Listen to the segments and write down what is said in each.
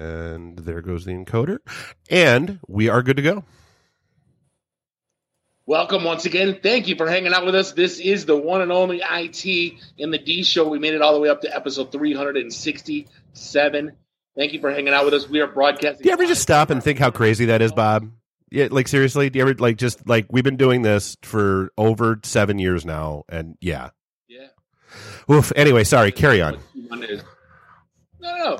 And there goes the encoder. And we are good to go. Welcome once again. Thank you for hanging out with us. This is the one and only IT in the D show. We made it all the way up to episode 367. Thank you for hanging out with us. We are broadcasting. Do you ever just stop and think how crazy that is, Bob? Yeah, like seriously, do you ever like just like we've been doing this for over seven years now, and yeah, Yeah. Oof. Anyway, sorry. Carry on. No, no.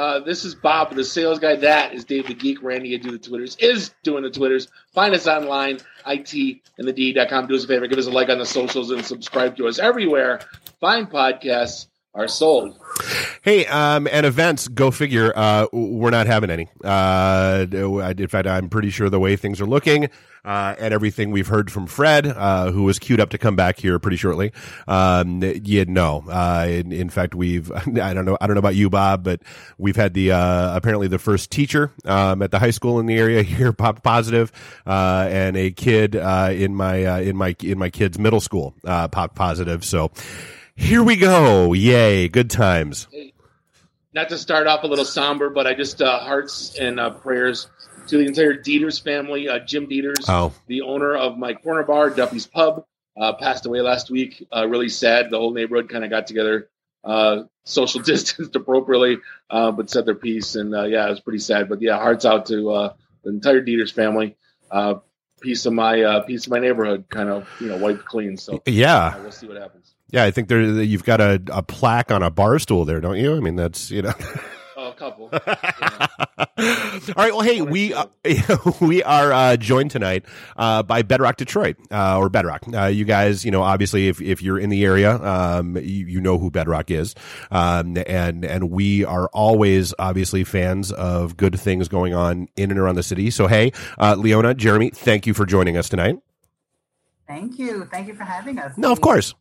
Uh, this is Bob, the sales guy. That is Dave the Geek. Randy, you do the Twitters, is doing the Twitters. Find us online, it and the D.com. Do us a favor, give us a like on the socials and subscribe to us everywhere. Find podcasts are sold. Hey, um, and events, go figure. Uh, we're not having any. Uh, in fact, I'm pretty sure the way things are looking, uh, and everything we've heard from Fred, uh, who was queued up to come back here pretty shortly. Um, yeah, no. Uh, in, in fact, we've, I don't know, I don't know about you, Bob, but we've had the, uh, apparently the first teacher, um, at the high school in the area here pop positive, uh, and a kid, uh, in my, uh, in my, in my kid's middle school, uh, pop positive. So, here we go. Yay. Good times. Not to start off a little somber, but I just uh, hearts and uh, prayers to the entire Dieters family. Uh, Jim Dieters, Oh, the owner of my corner bar, Duffy's Pub, uh, passed away last week. Uh, really sad. The whole neighborhood kind of got together, uh, social distanced appropriately, uh, but said their piece. And uh, yeah, it was pretty sad. But yeah, hearts out to uh, the entire Dieters family. Uh, piece of my uh, piece of my neighborhood, kind of you know wiped clean. So yeah. uh, we'll see what happens. Yeah, I think there you've got a, a plaque on a bar stool there, don't you? I mean, that's you know. Oh, a couple. All right. Well, hey, we uh, we are uh, joined tonight uh, by Bedrock Detroit uh, or Bedrock. Uh, you guys, you know, obviously, if, if you're in the area, um, you, you know who Bedrock is, um, and and we are always obviously fans of good things going on in and around the city. So, hey, uh, Leona, Jeremy, thank you for joining us tonight. Thank you. Thank you for having us. No, of course.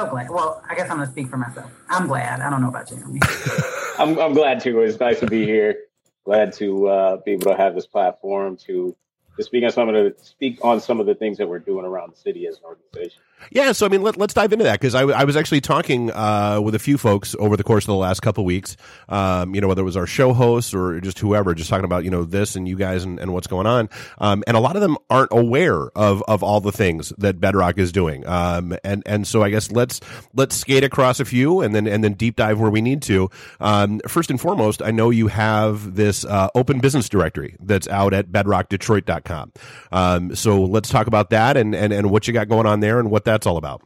So glad. Well, I guess I'm going to speak for myself. I'm glad. I don't know about Jeremy. I'm, I'm glad to. It's nice to be here. Glad to uh, be able to have this platform to to speak on some of the speak on some of the things that we're doing around the city as an organization. Yeah, so I mean, let, us dive into that because I, I was actually talking uh, with a few folks over the course of the last couple weeks. Um, you know, whether it was our show hosts or just whoever, just talking about you know this and you guys and, and what's going on. Um, and a lot of them aren't aware of of all the things that Bedrock is doing. Um, and and so I guess let's let's skate across a few and then and then deep dive where we need to. Um, first and foremost, I know you have this uh, open business directory that's out at bedrockdetroit.com. Um, so let's talk about that and, and and what you got going on there and what that's all about.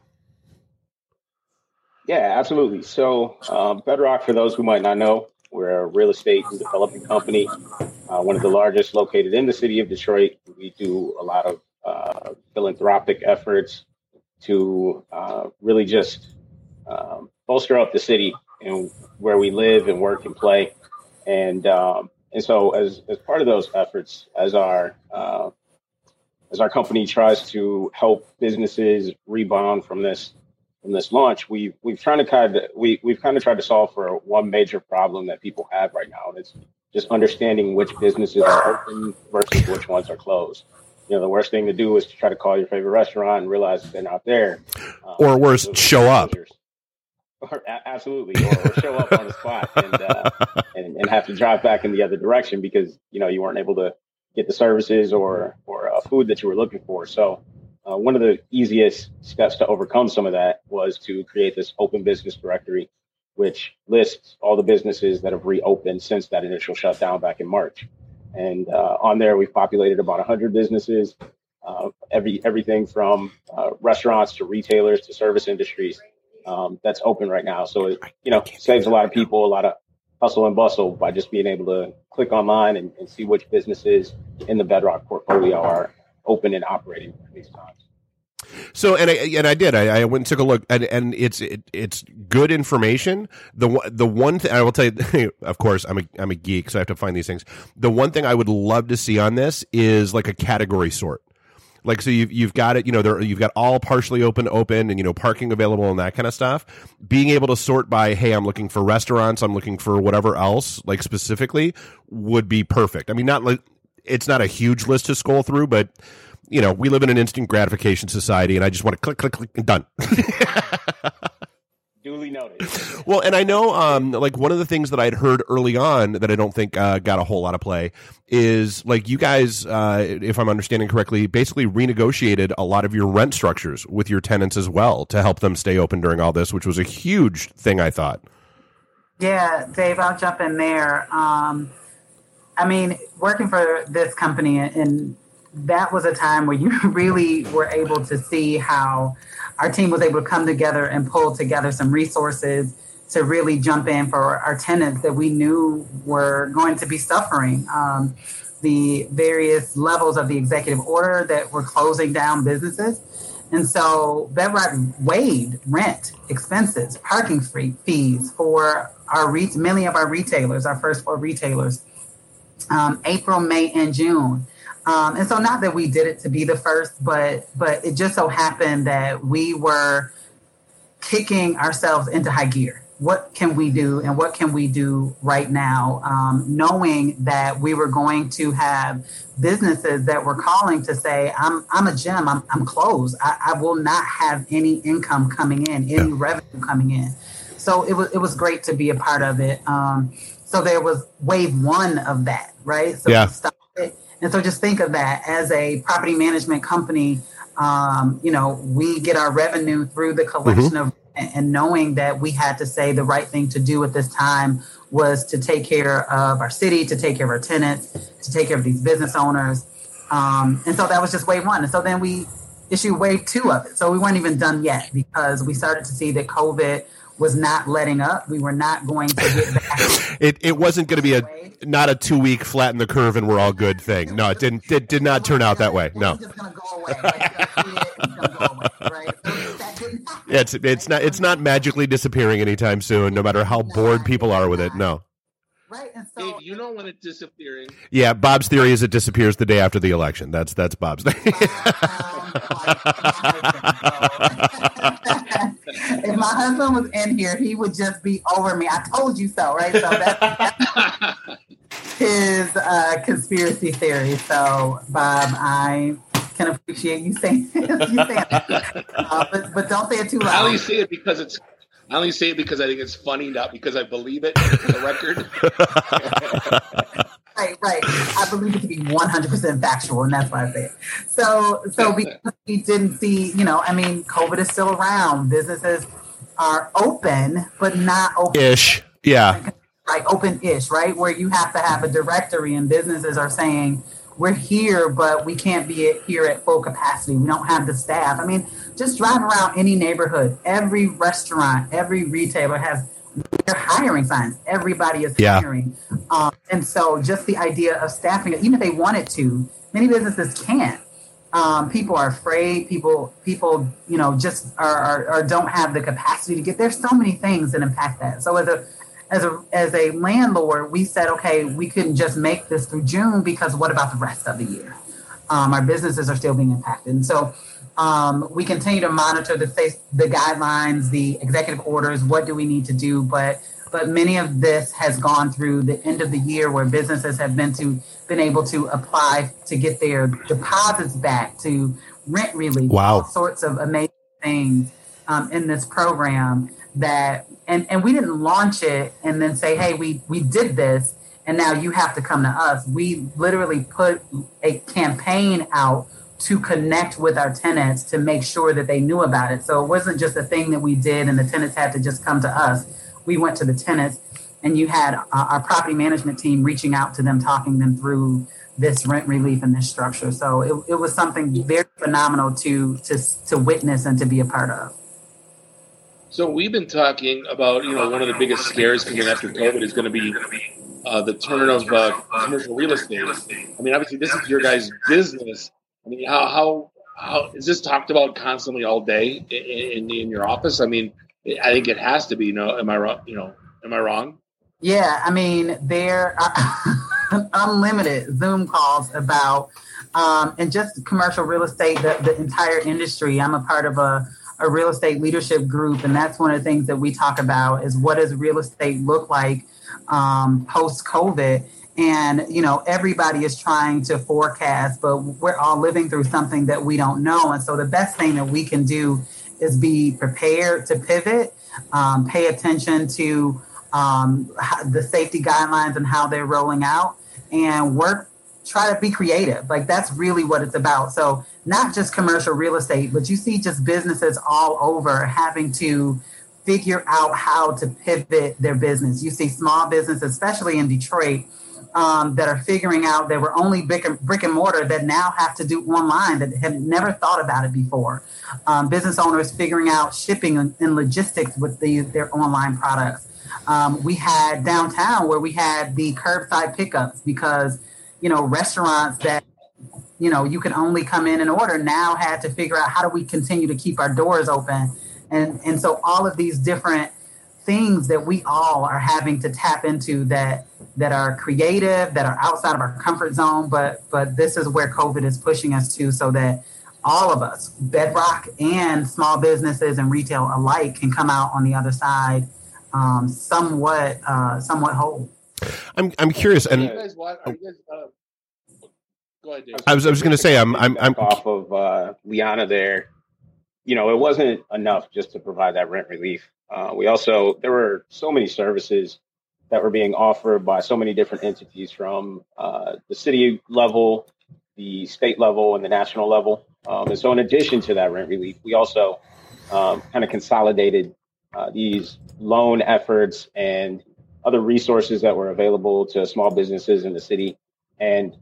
Yeah, absolutely. So, um, Bedrock, for those who might not know, we're a real estate and development company, uh, one of the largest located in the city of Detroit. We do a lot of uh, philanthropic efforts to uh, really just um, bolster up the city and where we live and work and play. And um, and so, as as part of those efforts, as our uh, as our company tries to help businesses rebound from this from this launch, we've we've trying to kind of we we've kind of tried to solve for one major problem that people have right now, and it's just understanding which businesses are open versus which ones are closed. You know, the worst thing to do is to try to call your favorite restaurant and realize that they're not there, Um, Or worse, show up. Or, absolutely, or, or show up on the spot and, uh, and and have to drive back in the other direction because you know you weren't able to get the services or or uh, food that you were looking for. So uh, one of the easiest steps to overcome some of that was to create this open business directory, which lists all the businesses that have reopened since that initial shutdown back in March. And uh, on there, we've populated about 100 businesses, uh, every everything from uh, restaurants to retailers to service industries um, that's open right now. So it you know saves a lot of people a lot of hustle and bustle by just being able to click online and, and see which businesses in the Bedrock portfolio are open and operating at these times. So and I and I did. I, I went and took a look, and and it's it, it's good information. The the one thing I will tell you, of course, I'm a I'm a geek, so I have to find these things. The one thing I would love to see on this is like a category sort. Like so, you've you've got it. You know, there you've got all partially open, open, and you know parking available and that kind of stuff. Being able to sort by, hey, I'm looking for restaurants, I'm looking for whatever else, like specifically, would be perfect. I mean, not like it's not a huge list to scroll through, but you know, we live in an instant gratification society, and I just want to click, click, click, and done. Duly noted. Well, and I know, um, like one of the things that I'd heard early on that I don't think uh, got a whole lot of play is like you guys, uh, if I'm understanding correctly, basically renegotiated a lot of your rent structures with your tenants as well to help them stay open during all this, which was a huge thing. I thought. Yeah, Dave, I'll jump in there. Um, I mean, working for this company, and that was a time where you really were able to see how our team was able to come together and pull together some resources to really jump in for our tenants that we knew were going to be suffering. Um, the various levels of the executive order that were closing down businesses. And so Bedrock waived rent, expenses, parking fees for our re- many of our retailers, our first four retailers, um, April, May, and June. Um, and so not that we did it to be the first, but but it just so happened that we were kicking ourselves into high gear. What can we do, and what can we do right now? Um, knowing that we were going to have businesses that were calling to say, "I'm I'm a gym. I'm I'm closed. I, I will not have any income coming in, any yeah. revenue coming in." So it was it was great to be a part of it. Um, so there was wave one of that, right? So yeah. And so just think of that as a property management company. Um, you know, we get our revenue through the collection mm-hmm. of and knowing that we had to say the right thing to do at this time was to take care of our city, to take care of our tenants, to take care of these business owners. Um, and so that was just wave one. And so then we issued wave two of it. So we weren't even done yet because we started to see that COVID was not letting up. We were not going to get back. it it wasn't going to be a not a two week flatten the curve and we're all good thing. No, it didn't. It did not turn out that way. No. Yeah, it's it's not it's not magically disappearing anytime soon. No matter how bored people are with it. No. Right. And so, Dave, you know when it's disappearing. Yeah, Bob's theory is it disappears the day after the election. That's that's Bob's theory. if my husband was in here, he would just be over me. I told you so, right? So that's, that's his uh, conspiracy theory. So, Bob, I can appreciate you saying, you saying uh, but, but don't say it too loud. I only say it because it's I only say it because I think it's funny, not because I believe it for the record. right, right. I believe it to be 100% factual, and that's why I say it. So, so because we didn't see, you know, I mean, COVID is still around. Businesses are open, but not open. Ish. Yeah. Like open ish, right? Where you have to have a directory, and businesses are saying, we're here, but we can't be here at full capacity. We don't have the staff. I mean, just drive around any neighborhood, every restaurant, every retailer has they're hiring signs. Everybody is yeah. hiring. Um, and so just the idea of staffing, even if they wanted to, many businesses can't. Um, people are afraid. People, people, you know, just are, are, are, don't have the capacity to get. There's so many things that impact that. So as a as a as a landlord, we said, okay, we couldn't just make this through June because what about the rest of the year? Um, our businesses are still being impacted, and so um, we continue to monitor the the guidelines, the executive orders. What do we need to do? But but many of this has gone through the end of the year where businesses have been to been able to apply to get their deposits back to rent relief. Wow, all sorts of amazing things um, in this program that and and we didn't launch it and then say hey we we did this and now you have to come to us. We literally put a campaign out to connect with our tenants to make sure that they knew about it. So it wasn't just a thing that we did and the tenants had to just come to us. We went to the tenants and you had our property management team reaching out to them talking them through this rent relief and this structure. So it, it was something very phenomenal to to to witness and to be a part of so we've been talking about, you know, one of the biggest scares coming after COVID is going to be uh, the turn of uh, commercial real estate. I mean, obviously, this is your guys' business. I mean, how how how is this talked about constantly all day in, in, in your office? I mean, I think it has to be. No, am I wrong? You know, am I wrong? Yeah, I mean, there are unlimited Zoom calls about um, and just commercial real estate, the, the entire industry. I'm a part of a a real estate leadership group, and that's one of the things that we talk about is what does real estate look like um, post COVID. And you know, everybody is trying to forecast, but we're all living through something that we don't know. And so, the best thing that we can do is be prepared to pivot, um, pay attention to um, the safety guidelines and how they're rolling out, and work try to be creative. Like that's really what it's about. So not just commercial real estate, but you see just businesses all over having to figure out how to pivot their business. You see small business, especially in Detroit, um, that are figuring out they were only brick and, brick and mortar that now have to do online that had never thought about it before. Um, business owners figuring out shipping and, and logistics with the, their online products. Um, we had downtown where we had the curbside pickups because you know restaurants that you know you can only come in and order now had to figure out how do we continue to keep our doors open. And and so all of these different things that we all are having to tap into that that are creative that are outside of our comfort zone but but this is where covid is pushing us to so that all of us bedrock and small businesses and retail alike can come out on the other side um, somewhat uh, somewhat whole i'm i'm curious and guys, what, guys, uh, go ahead, Dave. i was i was going to say i'm i'm, I'm off of uh, Liana there. You know, it wasn't enough just to provide that rent relief. Uh, we also there were so many services that were being offered by so many different entities from uh, the city level, the state level, and the national level. Um, and so, in addition to that rent relief, we also um, kind of consolidated uh, these loan efforts and other resources that were available to small businesses in the city and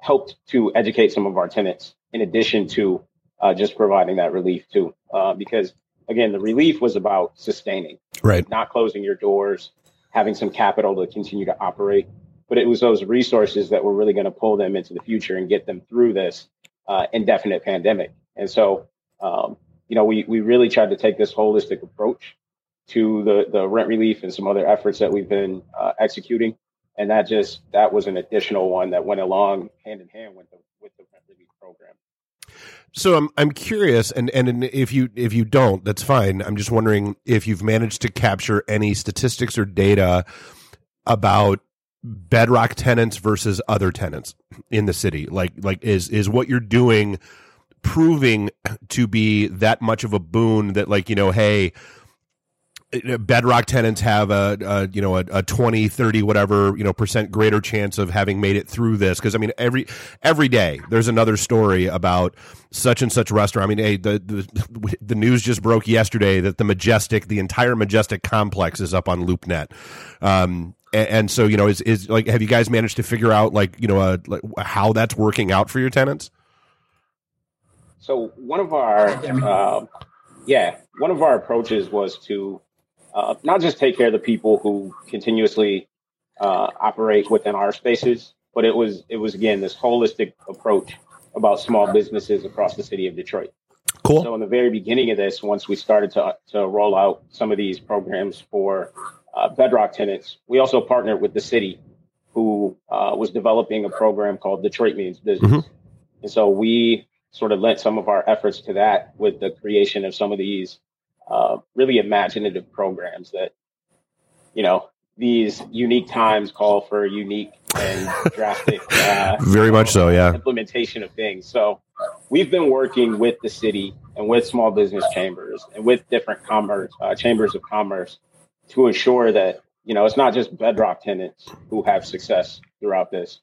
helped to educate some of our tenants in addition to uh, just providing that relief too. Uh, because again, the relief was about sustaining, right not closing your doors, having some capital to continue to operate. But it was those resources that were really going to pull them into the future and get them through this uh, indefinite pandemic. And so, um, you know, we we really tried to take this holistic approach to the the rent relief and some other efforts that we've been uh, executing. And that just that was an additional one that went along hand in hand with the with the rent relief program. So I'm I'm curious, and and if you if you don't, that's fine. I'm just wondering if you've managed to capture any statistics or data about bedrock tenants versus other tenants in the city. Like like is is what you're doing proving to be that much of a boon that like you know hey bedrock tenants have a, a you know a, a 20 30 whatever you know percent greater chance of having made it through this. Because i mean every every day there's another story about such and such restaurant. I mean hey the, the the news just broke yesterday that the majestic the entire majestic complex is up on loopnet. Um and, and so you know is is like have you guys managed to figure out like you know uh, like how that's working out for your tenants? So one of our, uh, yeah, one of our approaches was to uh, not just take care of the people who continuously uh, operate within our spaces, but it was it was again this holistic approach about small businesses across the city of Detroit. cool. So in the very beginning of this, once we started to to roll out some of these programs for uh, Bedrock tenants, we also partnered with the city, who uh, was developing a program called Detroit Means Business, and so we sort of lent some of our efforts to that with the creation of some of these uh, really imaginative programs that, you know, these unique times call for unique and drastic. Uh, very much so yeah implementation of things. So we've been working with the city and with small business chambers and with different commerce uh, chambers of commerce to ensure that you know it's not just bedrock tenants who have success throughout this,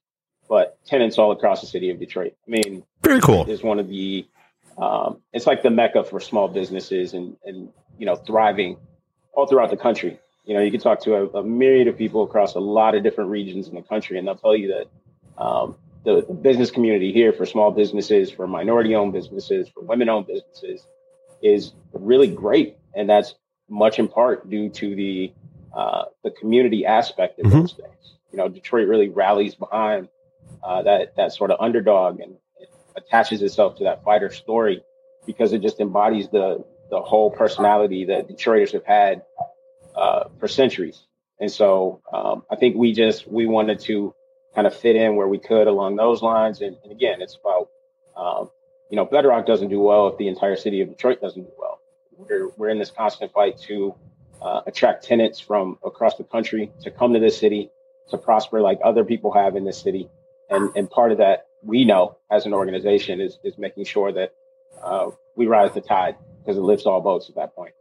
but tenants all across the city of Detroit. I mean, very cool is one of the um, it's like the mecca for small businesses and and you know thriving all throughout the country. You know, you can talk to a, a myriad of people across a lot of different regions in the country, and they'll tell you that um, the, the business community here for small businesses, for minority-owned businesses, for women-owned businesses is really great, and that's much in part due to the uh, the community aspect of Mhm. those things. You know, Detroit really rallies behind uh, that that sort of underdog and attaches itself to that fighter story because it just embodies the the whole personality that Detroiters have had uh, for centuries. And so um, I think we just we wanted to kind of fit in where we could along those lines. And, and again, it's about um, you know Bedrock doesn't do well if the entire city of Detroit doesn't do well. We're we're in this constant fight to uh, attract tenants from across the country to come to this city to prosper like other people have in this city. And and part of that we know as an organization is is making sure that uh, we rise the tide because it lifts all boats at that point.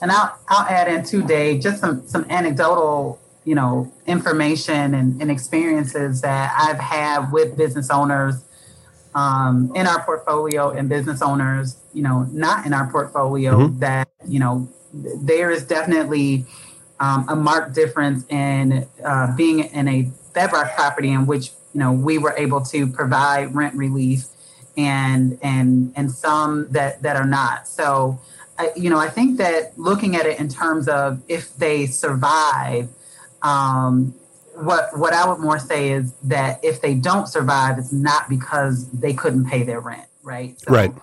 And I'll I'll add in too, Dave, just some some anecdotal, you know, information and, and experiences that I've had with business owners um, in our portfolio and business owners, you know, not in our portfolio mm-hmm. that, you know, there is definitely um, a marked difference in uh, being in a bedrock property in which, you know, we were able to provide rent relief and and and some that that are not. So, I, you know, I think that looking at it in terms of if they survive, um, what what I would more say is that if they don't survive, it's not because they couldn't pay their rent, right? So right.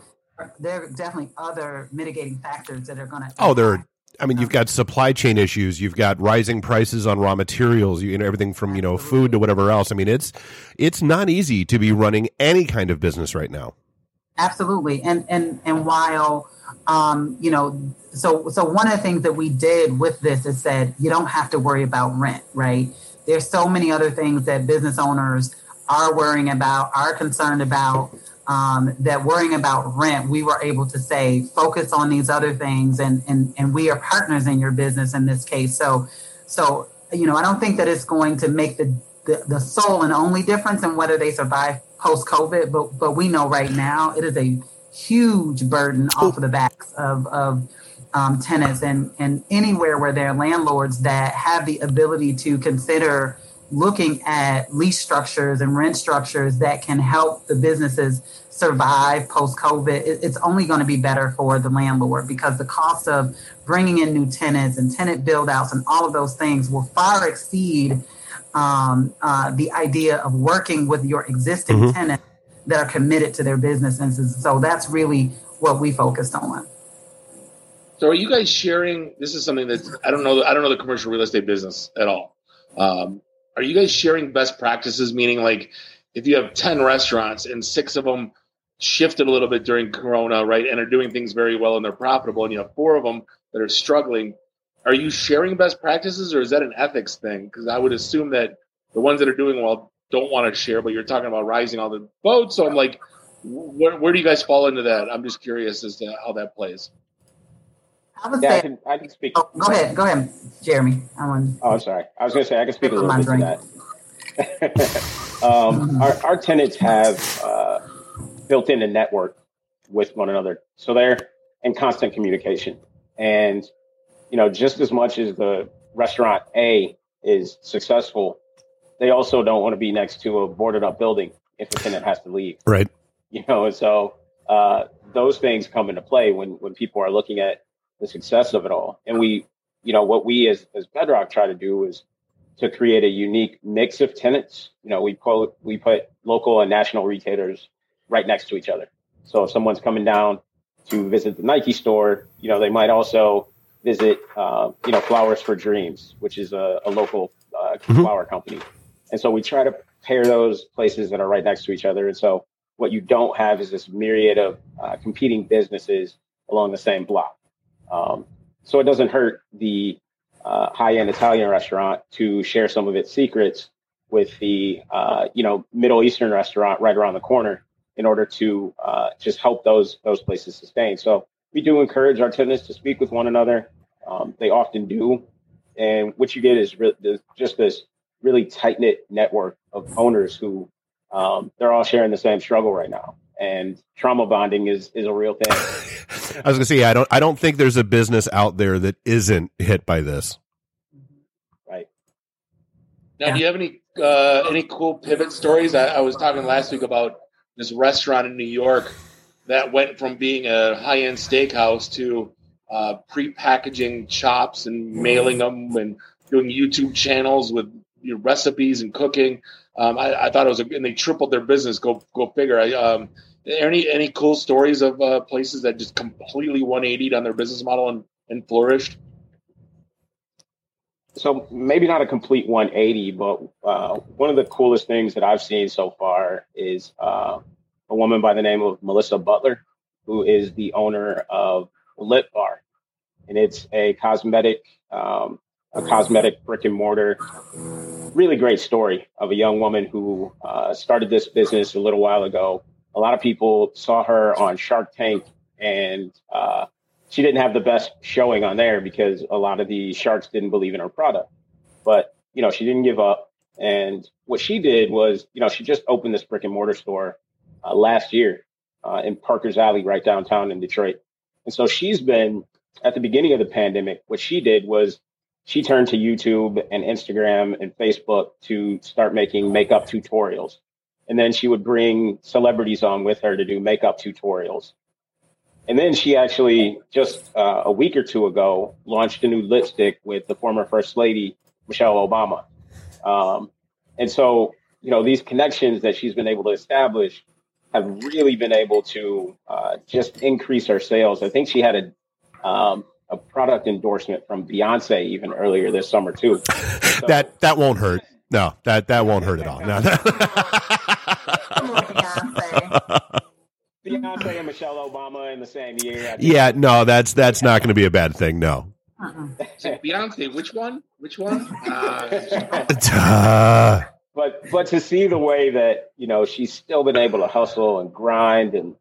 There are definitely other mitigating factors that are going to. Oh, there. Are, I mean, you've got supply chain issues. You've got rising prices on raw materials. You know, everything from you know food to whatever else. I mean, it's it's not easy to be running any kind of business right now. Absolutely, and and and while um, you know, so so one of the things that we did with this is said you don't have to worry about rent, right? there's so many other things that business owners are worrying about, are concerned about. Um, that worrying about rent, we were able to say focus on these other things, and and and we are partners in your business in this case. So, so you know, I don't think that it's going to make the the, the sole and only difference in whether they survive post COVID, but but we know right now it is a huge burden off of the backs of of um, tenants and, and anywhere where there are landlords that have the ability to consider looking at lease structures and rent structures that can help the businesses survive post COVID, it's only going to be better for the landlord because the cost of bringing in new tenants and tenant build outs and all of those things will far exceed um, uh, the idea of working with your existing mm-hmm. tenants that are committed to their businesses. So that's really what we focused on. So are you guys sharing? This is something that I don't know. I don't know the commercial real estate business at all. Um, are you guys sharing best practices? Meaning, like, if you have ten restaurants and six of them shifted a little bit during Corona, right, and are doing things very well and they're profitable, and you have four of them that are struggling, are you sharing best practices, or is that an ethics thing? Because I would assume that the ones that are doing well don't want to share, but you're talking about rising all the boats. So I'm like, where, where do you guys fall into that? I'm just curious as to how that plays. I would yeah, say. I can, I can speak. Oh, go ahead. Go ahead, Jeremy. I want. Oh, sorry. I was going to say I can speak a little bit drink. to that. um, mm-hmm. our, our tenants have uh, built in a network with one another, so they're in constant communication. And you know, just as much as the restaurant A is successful, they also don't want to be next to a boarded up building if the tenant has to leave. Right. You know, and so uh, those things come into play when when people are looking at the success of it all. And we, you know, what we as, as Bedrock try to do is to create a unique mix of tenants. You know, we put, we put local and national retailers right next to each other. So if someone's coming down to visit the Nike store, you know, they might also visit, uh, you know, Flowers for Dreams, which is a, a local uh, mm-hmm. flower company. And so we try to pair those places that are right next to each other. And so what you don't have is this myriad of uh, competing businesses along the same block. Um, so it doesn't hurt the uh, high-end Italian restaurant to share some of its secrets with the uh, you know Middle Eastern restaurant right around the corner in order to uh, just help those those places sustain. So we do encourage our tenants to speak with one another. Um, they often do, and what you get is re- just this really tight knit network of owners who um, they're all sharing the same struggle right now and trauma bonding is is a real thing. I was gonna say, I don't I don't think there's a business out there that isn't hit by this. Right. Now, yeah. do you have any uh, any cool pivot stories? I, I was talking last week about this restaurant in New York that went from being a high end steakhouse to uh, pre-packaging chops and mailing them and doing YouTube channels with you know, recipes and cooking. Um, I, I, thought it was, a, and they tripled their business. Go go figure. I, um, any any cool stories of uh, places that just completely 180 on their business model and, and flourished? So maybe not a complete 180, but uh, one of the coolest things that I've seen so far is uh, a woman by the name of Melissa Butler, who is the owner of Lip Bar, and it's a cosmetic um, a cosmetic brick and mortar. Really great story of a young woman who uh, started this business a little while ago. A lot of people saw her on Shark Tank and uh, she didn't have the best showing on there because a lot of the sharks didn't believe in her product. But you know, she didn't give up, and what she did was, you know, she just opened this brick and mortar store uh, last year uh, in Parker's Alley, right downtown in Detroit. And so she's been at the beginning of the pandemic. What she did was she turned to YouTube and Instagram and Facebook to start making makeup tutorials. And then she would bring celebrities on with her to do makeup tutorials. And then she actually just uh, a week or two ago launched a new lipstick with the former First Lady Michelle Obama. Um, and so, you know, these connections that she's been able to establish have really been able to uh, just increase her sales. I think she had a um, a product endorsement from Beyonce even earlier this summer too. So, that that won't hurt. No, that that won't hurt at all. No. Beyonce. Beyonce and Michelle Obama in the same year. Yeah, no, that's that's not going to be a bad thing. No. Uh-uh. Beyonce, which one? Which one? Uh, but but to see the way that you know she's still been able to hustle and grind and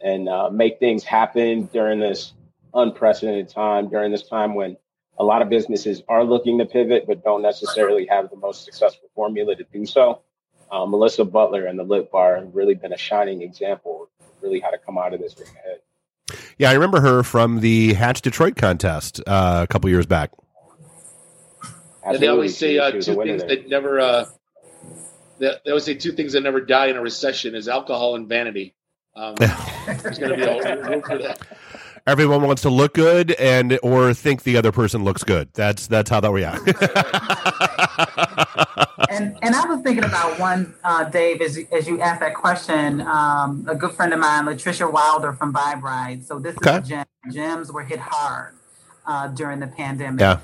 and uh, make things happen during this unprecedented time, during this time when a lot of businesses are looking to pivot but don't necessarily have the most successful formula to do so. Uh, Melissa Butler and the Lip Bar have really been a shining example of really how to come out of this ahead. Yeah, I remember her from the Hatch Detroit contest uh, a couple years back. they always say uh, two things there. that never uh, they, they always say two things that never die in a recession is alcohol and vanity. Um, there's going to be a room for that. Everyone wants to look good and or think the other person looks good. That's that's how that we are. and and I was thinking about one, uh, Dave, as as you asked that question. Um, a good friend of mine, Latricia Wilder from Vibe Ride. So this okay. is gym. Gyms were hit hard uh, during the pandemic. Yeah.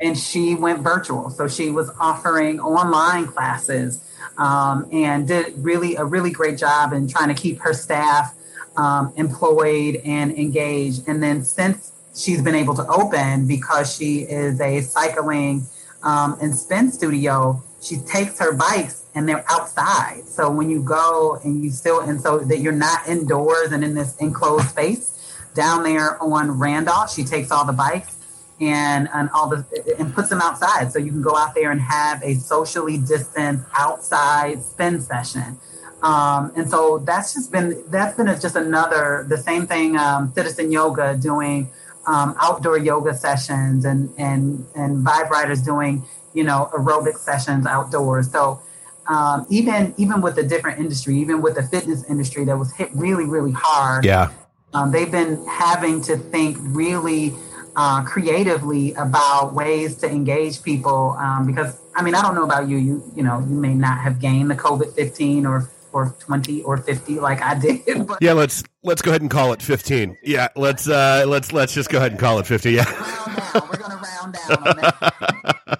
And she went virtual, so she was offering online classes um, and did really a really great job in trying to keep her staff um, employed and engaged. And then since she's been able to open because she is a cycling um, and spin studio, she takes her bikes and they're outside. So when you go and you still, and so that you're not indoors and in this enclosed space down there on Randolph, she takes all the bikes and and all the and puts them outside so you can go out there and have a socially distanced outside spin session um, and so that's just been that's been a, just another the same thing um, citizen yoga doing um, outdoor yoga sessions and and and vibe riders doing you know aerobic sessions outdoors. So um, even even with the different industry even with the fitness industry that was hit really really hard. Yeah. Um, they've been having to think really uh, creatively about ways to engage people um, because I mean I don't know about you you you know you may not have gained the COVID fifteen or or 20 or 50 like I did. But yeah, let's let's go ahead and call it 15. Yeah, let's uh let's let's just go ahead and call it 50. Yeah. Round We're going to round down on that.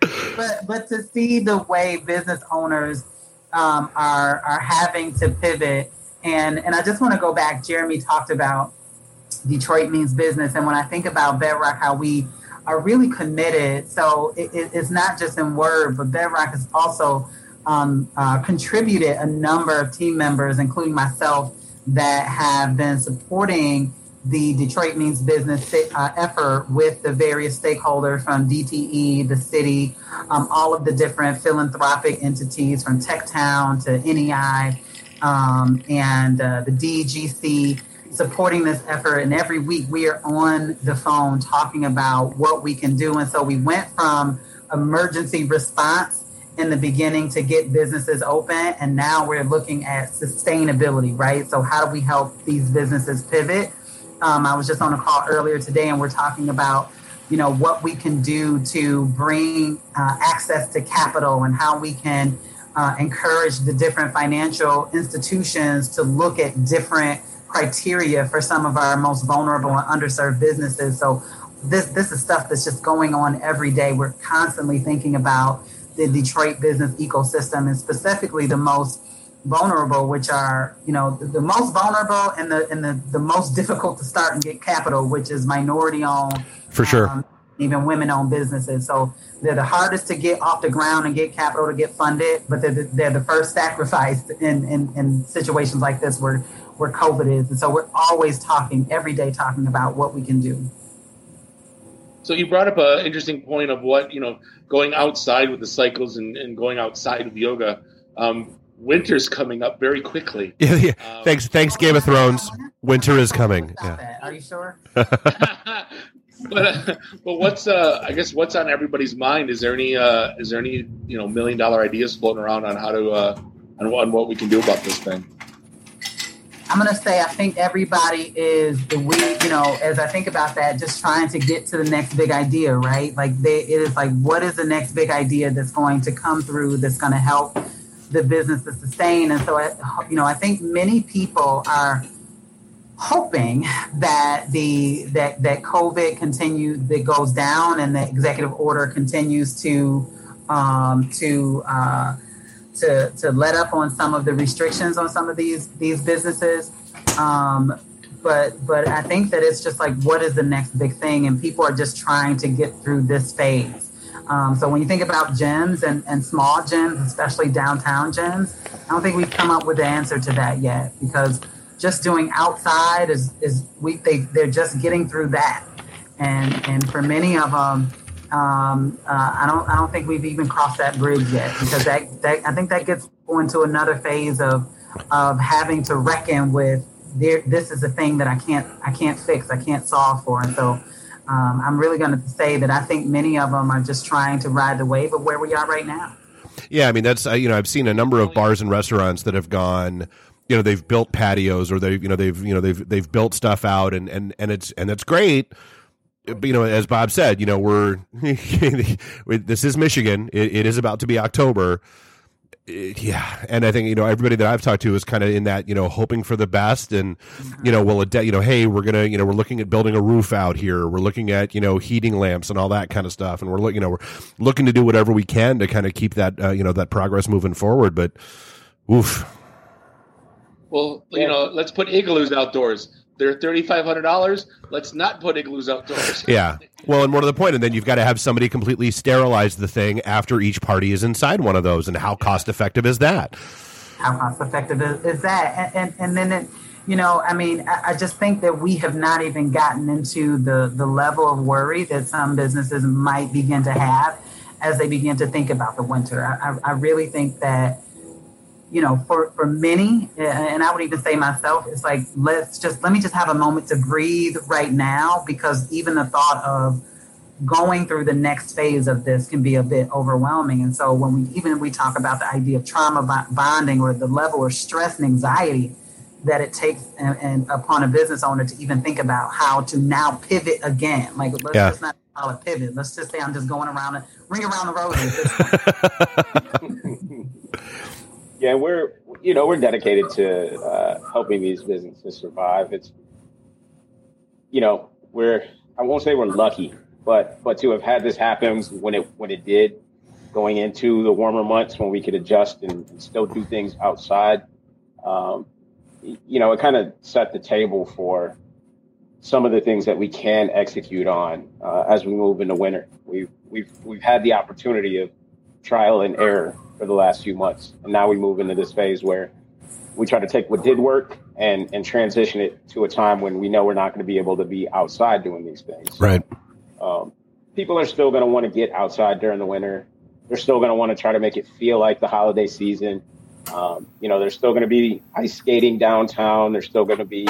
but but to see the way business owners um, are are having to pivot and and I just want to go back Jeremy talked about Detroit means business and when I think about Bedrock how we are really committed so it, it, it's not just in word but Bedrock is also um, uh, contributed a number of team members, including myself, that have been supporting the Detroit Means Business uh, effort with the various stakeholders from DTE, the city, um, all of the different philanthropic entities from TechTown to NEI um, and uh, the DGC supporting this effort. And every week we are on the phone talking about what we can do. And so we went from emergency response in the beginning to get businesses open and now we're looking at sustainability right? So how do we help these businesses pivot? Um, i was just on a call earlier today and we're talking about you know what we can do to bring uh, access to capital and how we can uh, encourage the different financial institutions to look at different criteria for some of our most vulnerable and underserved businesses. So this this is stuff that's just going on every day. We're constantly thinking about the Detroit business ecosystem and specifically the most vulnerable, which are, you know, the, the most vulnerable and the and the, the most difficult to start and get capital, which is minority owned. For sure. Um, even women owned businesses. So they're the hardest to get off the ground and get capital to get funded, but they're the, they're the first sacrificed in, in, in situations like this where where COVID is. And so we're always talking every day, talking about what we can do. So you brought up an interesting point of what you know, going outside with the cycles and, and going outside with yoga. Um, winter's coming up very quickly. Yeah, yeah. Um, thanks, thanks, Game of Thrones. Winter is coming. Yeah. Are you sure? but uh, but what's uh I guess what's on everybody's mind? Is there any uh is there any you know million dollar ideas floating around on how to uh on, on what we can do about this thing? I'm gonna say I think everybody is the we you know as I think about that just trying to get to the next big idea right? Like they, it is like what is the next big idea that's going to come through that's going to help the business to sustain? And so I, you know I think many people are hoping that the that that COVID continues that goes down and the executive order continues to um, to uh, to to let up on some of the restrictions on some of these these businesses. Um, but but I think that it's just like what is the next big thing, and people are just trying to get through this phase. Um, so when you think about gyms and, and small gyms, especially downtown gyms, I don't think we've come up with the answer to that yet because just doing outside is is we they they're just getting through that, and and for many of them. Um, uh, I don't. I don't think we've even crossed that bridge yet because that, that I think that gets into another phase of of having to reckon with there. This is a thing that I can't. I can't fix. I can't solve for. And so, um, I'm really going to say that I think many of them are just trying to ride the wave of where we are right now. Yeah, I mean that's you know I've seen a number of bars and restaurants that have gone you know they've built patios or they've you know they've you know they've they've built stuff out and and and it's and it's great you know as bob said you know we're this is michigan it, it is about to be october it, yeah and i think you know everybody that i've talked to is kind of in that you know hoping for the best and you know well you know hey we're gonna you know we're looking at building a roof out here we're looking at you know heating lamps and all that kind of stuff and we're looking you know we're looking to do whatever we can to kind of keep that uh, you know that progress moving forward but oof well, you know, let's put igloos outdoors. They're thirty five hundred dollars. Let's not put igloos outdoors. yeah. Well, and more to the point, and then you've got to have somebody completely sterilize the thing after each party is inside one of those. And how cost effective is that? How cost effective is, is that? And, and, and then it, you know, I mean, I, I, just think that we have not even gotten into the the level of worry that some businesses might begin to have as they begin to think about the winter. I, I really think that you know, for, for many, and I would even say myself, it's like, let's just, let me just have a moment to breathe right now because even the thought of going through the next phase of this can be a bit overwhelming. And so when we, even we talk about the idea of trauma bonding or the level of stress and anxiety that it takes and, and upon a business owner to even think about how to now pivot again. Like, let's yeah. just not call it pivot. Let's just say I'm just going around and ring around the road. Yeah, we're you know we're dedicated to uh, helping these businesses survive. It's you know we're I won't say we're lucky, but but to have had this happen when it when it did, going into the warmer months when we could adjust and, and still do things outside, um, you know, it kind of set the table for some of the things that we can execute on uh, as we move into winter. We've we've we've had the opportunity of trial and error for the last few months. And now we move into this phase where we try to take what did work and and transition it to a time when we know we're not going to be able to be outside doing these things. Right. Um, people are still going to want to get outside during the winter. They're still going to want to try to make it feel like the holiday season. Um, you know, there's still going to be ice skating downtown. There's still going to be,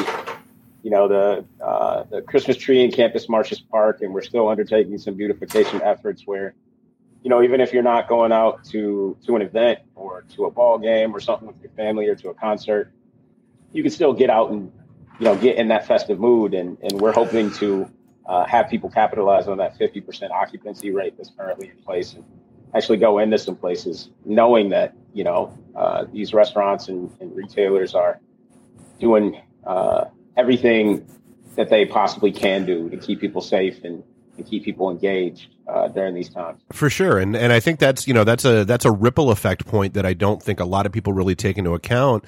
you know, the uh, the Christmas tree in Campus Martius Park, and we're still undertaking some beautification efforts where you know, even if you're not going out to to an event or to a ball game or something with your family or to a concert, you can still get out and you know get in that festive mood. And and we're hoping to uh, have people capitalize on that 50% occupancy rate that's currently in place and actually go into some places knowing that you know uh, these restaurants and, and, retailers are doing uh, everything that they possibly can do to keep people safe and, and keep people engaged uh, during these times. For sure, and and I think that's you know that's a that's a ripple effect point that I don't think a lot of people really take into account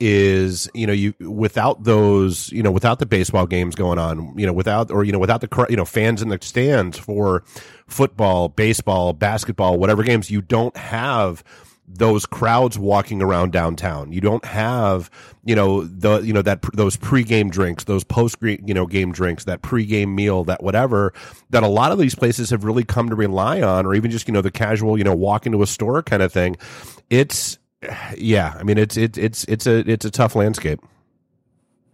is you know you without those you know without the baseball games going on you know without or you know without the you know fans in the stands for football baseball basketball whatever games you don't have those crowds walking around downtown. You don't have, you know, the you know that those pregame drinks, those post you know game drinks, that pregame meal, that whatever that a lot of these places have really come to rely on, or even just you know the casual, you know, walk into a store kind of thing. It's yeah, I mean it's it's it's it's a it's a tough landscape.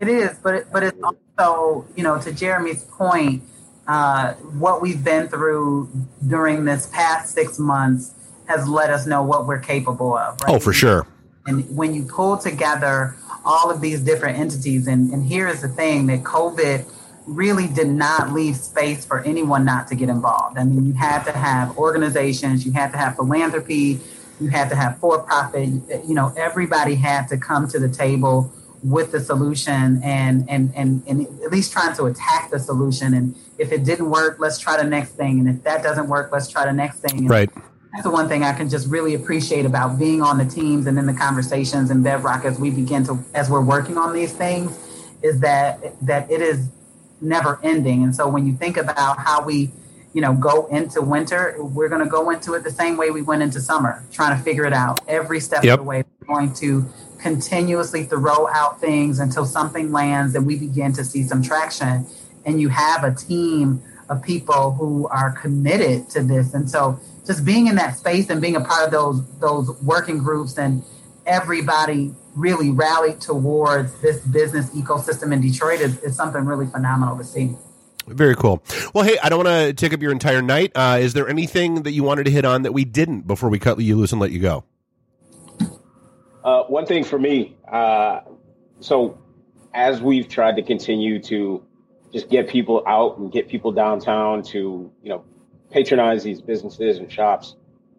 It is, but it, but it's also you know to Jeremy's point, uh, what we've been through during this past six months has let us know what we're capable of. Right? Oh, for sure. And when you pull together all of these different entities, and, and here is the thing that COVID really did not leave space for anyone not to get involved. I mean, you had to have organizations, you had to have philanthropy, you had to have for profit, you know, everybody had to come to the table with the solution and, and, and, and at least trying to attack the solution. And if it didn't work, let's try the next thing. And if that doesn't work, let's try the next thing. And right. That's the one thing I can just really appreciate about being on the teams and in the conversations and Bedrock as we begin to, as we're working on these things, is that that it is never ending. And so when you think about how we, you know, go into winter, we're going to go into it the same way we went into summer, trying to figure it out every step yep. of the way. We're going to continuously throw out things until something lands and we begin to see some traction. And you have a team of people who are committed to this. And so just being in that space and being a part of those those working groups and everybody really rallied towards this business ecosystem in Detroit is, is something really phenomenal to see. Very cool. Well, hey, I don't want to take up your entire night. Uh, is there anything that you wanted to hit on that we didn't before we cut you loose and let you go? Uh, one thing for me, uh, so as we've tried to continue to just get people out and get people downtown to, you know, patronize these businesses and shops,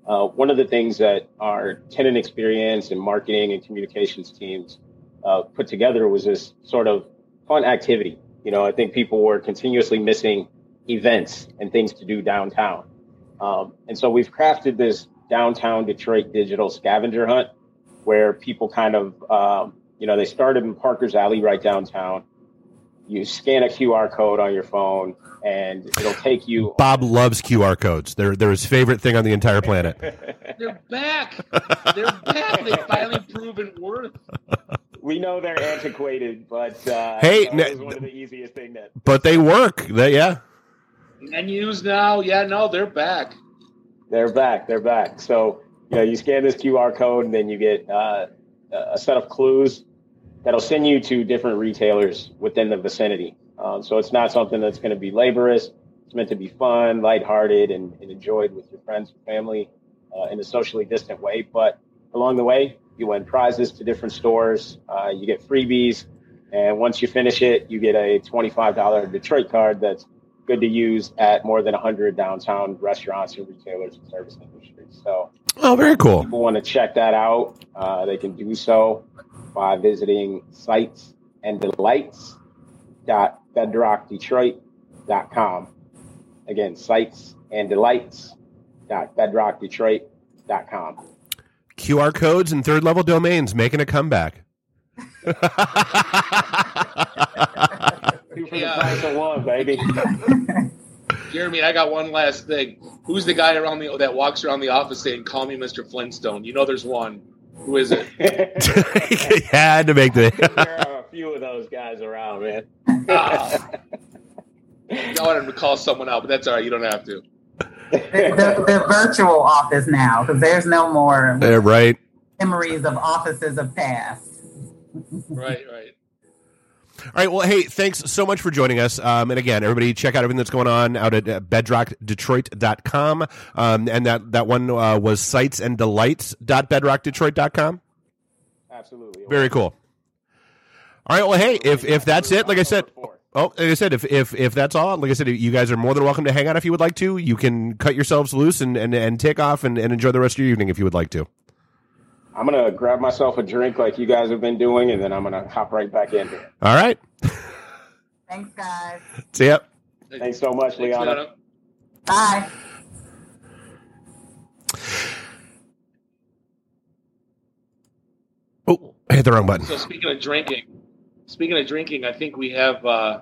uh, one of the things that our tenant experience and marketing and communications teams uh, put together was this sort of fun activity. You know, I think people were continuously missing events and things to do downtown. Um, and so we've crafted this downtown Detroit digital scavenger hunt where people kind of, um, you know, they started in Parker's Alley right downtown. You scan a QR code on your phone and it'll take you. Bob loves QR codes. They're, they're his favorite thing on the entire planet. they're back. They're back. They finally proven worth. We know they're antiquated, but uh, hey, you know, one of the easiest thing that. But they work. They yeah. Menus now, yeah, no, they're back. They're back. They're back. So you know, you scan this QR code, and then you get uh, a set of clues that'll send you to different retailers within the vicinity. Um, so it's not something that's going to be laborious. It's meant to be fun, lighthearted, and, and enjoyed with your friends and family uh, in a socially distant way. But along the way, you win prizes to different stores. Uh, you get freebies, and once you finish it, you get a $25 Detroit card that's good to use at more than 100 downtown restaurants and retailers and service industries. So, oh, very cool. People want to check that out. Uh, they can do so by visiting sites and delights dot bedrockdetroit.com. Again, sites and delights dot bedrockdetroit.com. QR codes and third level domains making a comeback. Two for the price of one, baby. Jeremy, I got one last thing. Who's the guy around the that walks around the office saying, "Call me Mr. Flintstone"? You know, there's one. Who is it? he had to make the. there are a few of those guys around, man. Ah. I wanted to call someone out, but that's all right. You don't have to. the, the, virtual office now, because there's no more. Yeah, right. Memories of offices of past. right, right. All right. Well, hey, thanks so much for joining us. Um, and again, everybody check out everything that's going on out at uh, bedrockdetroit.com. Um, and that, that one uh, was sites and delights.bedrockdetroit.com. Absolutely. Very cool. All right. Well, hey, if, if that's it, like I said, Oh, like I said, if, if if that's all, like I said, you guys are more than welcome to hang out if you would like to. You can cut yourselves loose and, and, and take off and, and enjoy the rest of your evening if you would like to. I'm gonna grab myself a drink like you guys have been doing, and then I'm gonna hop right back in here. All right. Thanks, guys. See ya. Thanks so much, Thanks, Liana. Bye. Oh, I hit the wrong button. So speaking of drinking, speaking of drinking, I think we have uh,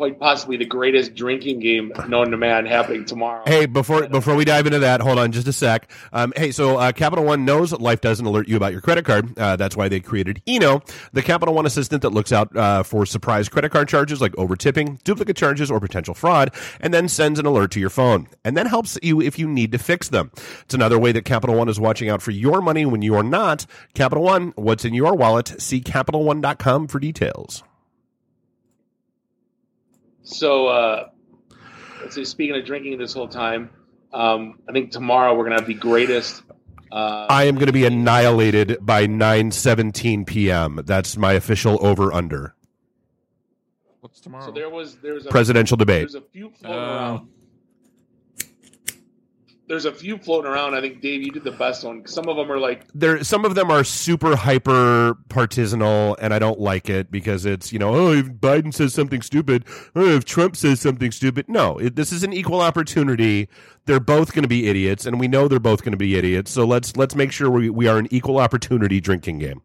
quite possibly the greatest drinking game known to man happening tomorrow. Hey, before before we dive into that, hold on just a sec. Um, hey, so uh, Capital One knows life doesn't alert you about your credit card. Uh, that's why they created Eno, the Capital One assistant that looks out uh, for surprise credit card charges like over tipping, duplicate charges, or potential fraud, and then sends an alert to your phone, and then helps you if you need to fix them. It's another way that Capital One is watching out for your money when you are not. Capital One, what's in your wallet? See CapitalOne.com for details. So, uh, let's see, speaking of drinking this whole time, um, I think tomorrow we're going to have the greatest. Uh, I am going to be annihilated by 9:17 p.m. That's my official over under. What's tomorrow? so there was there was a, Presidential debate. There's a few floating Oh. around. There's a few floating around. I think Dave, you did the best one. Some of them are like there some of them are super hyper partisanal and i don't like it because it's you know oh if biden says something stupid oh if trump says something stupid no it, this is an equal opportunity they're both going to be idiots and we know they're both going to be idiots so let's let's make sure we, we are an equal opportunity drinking game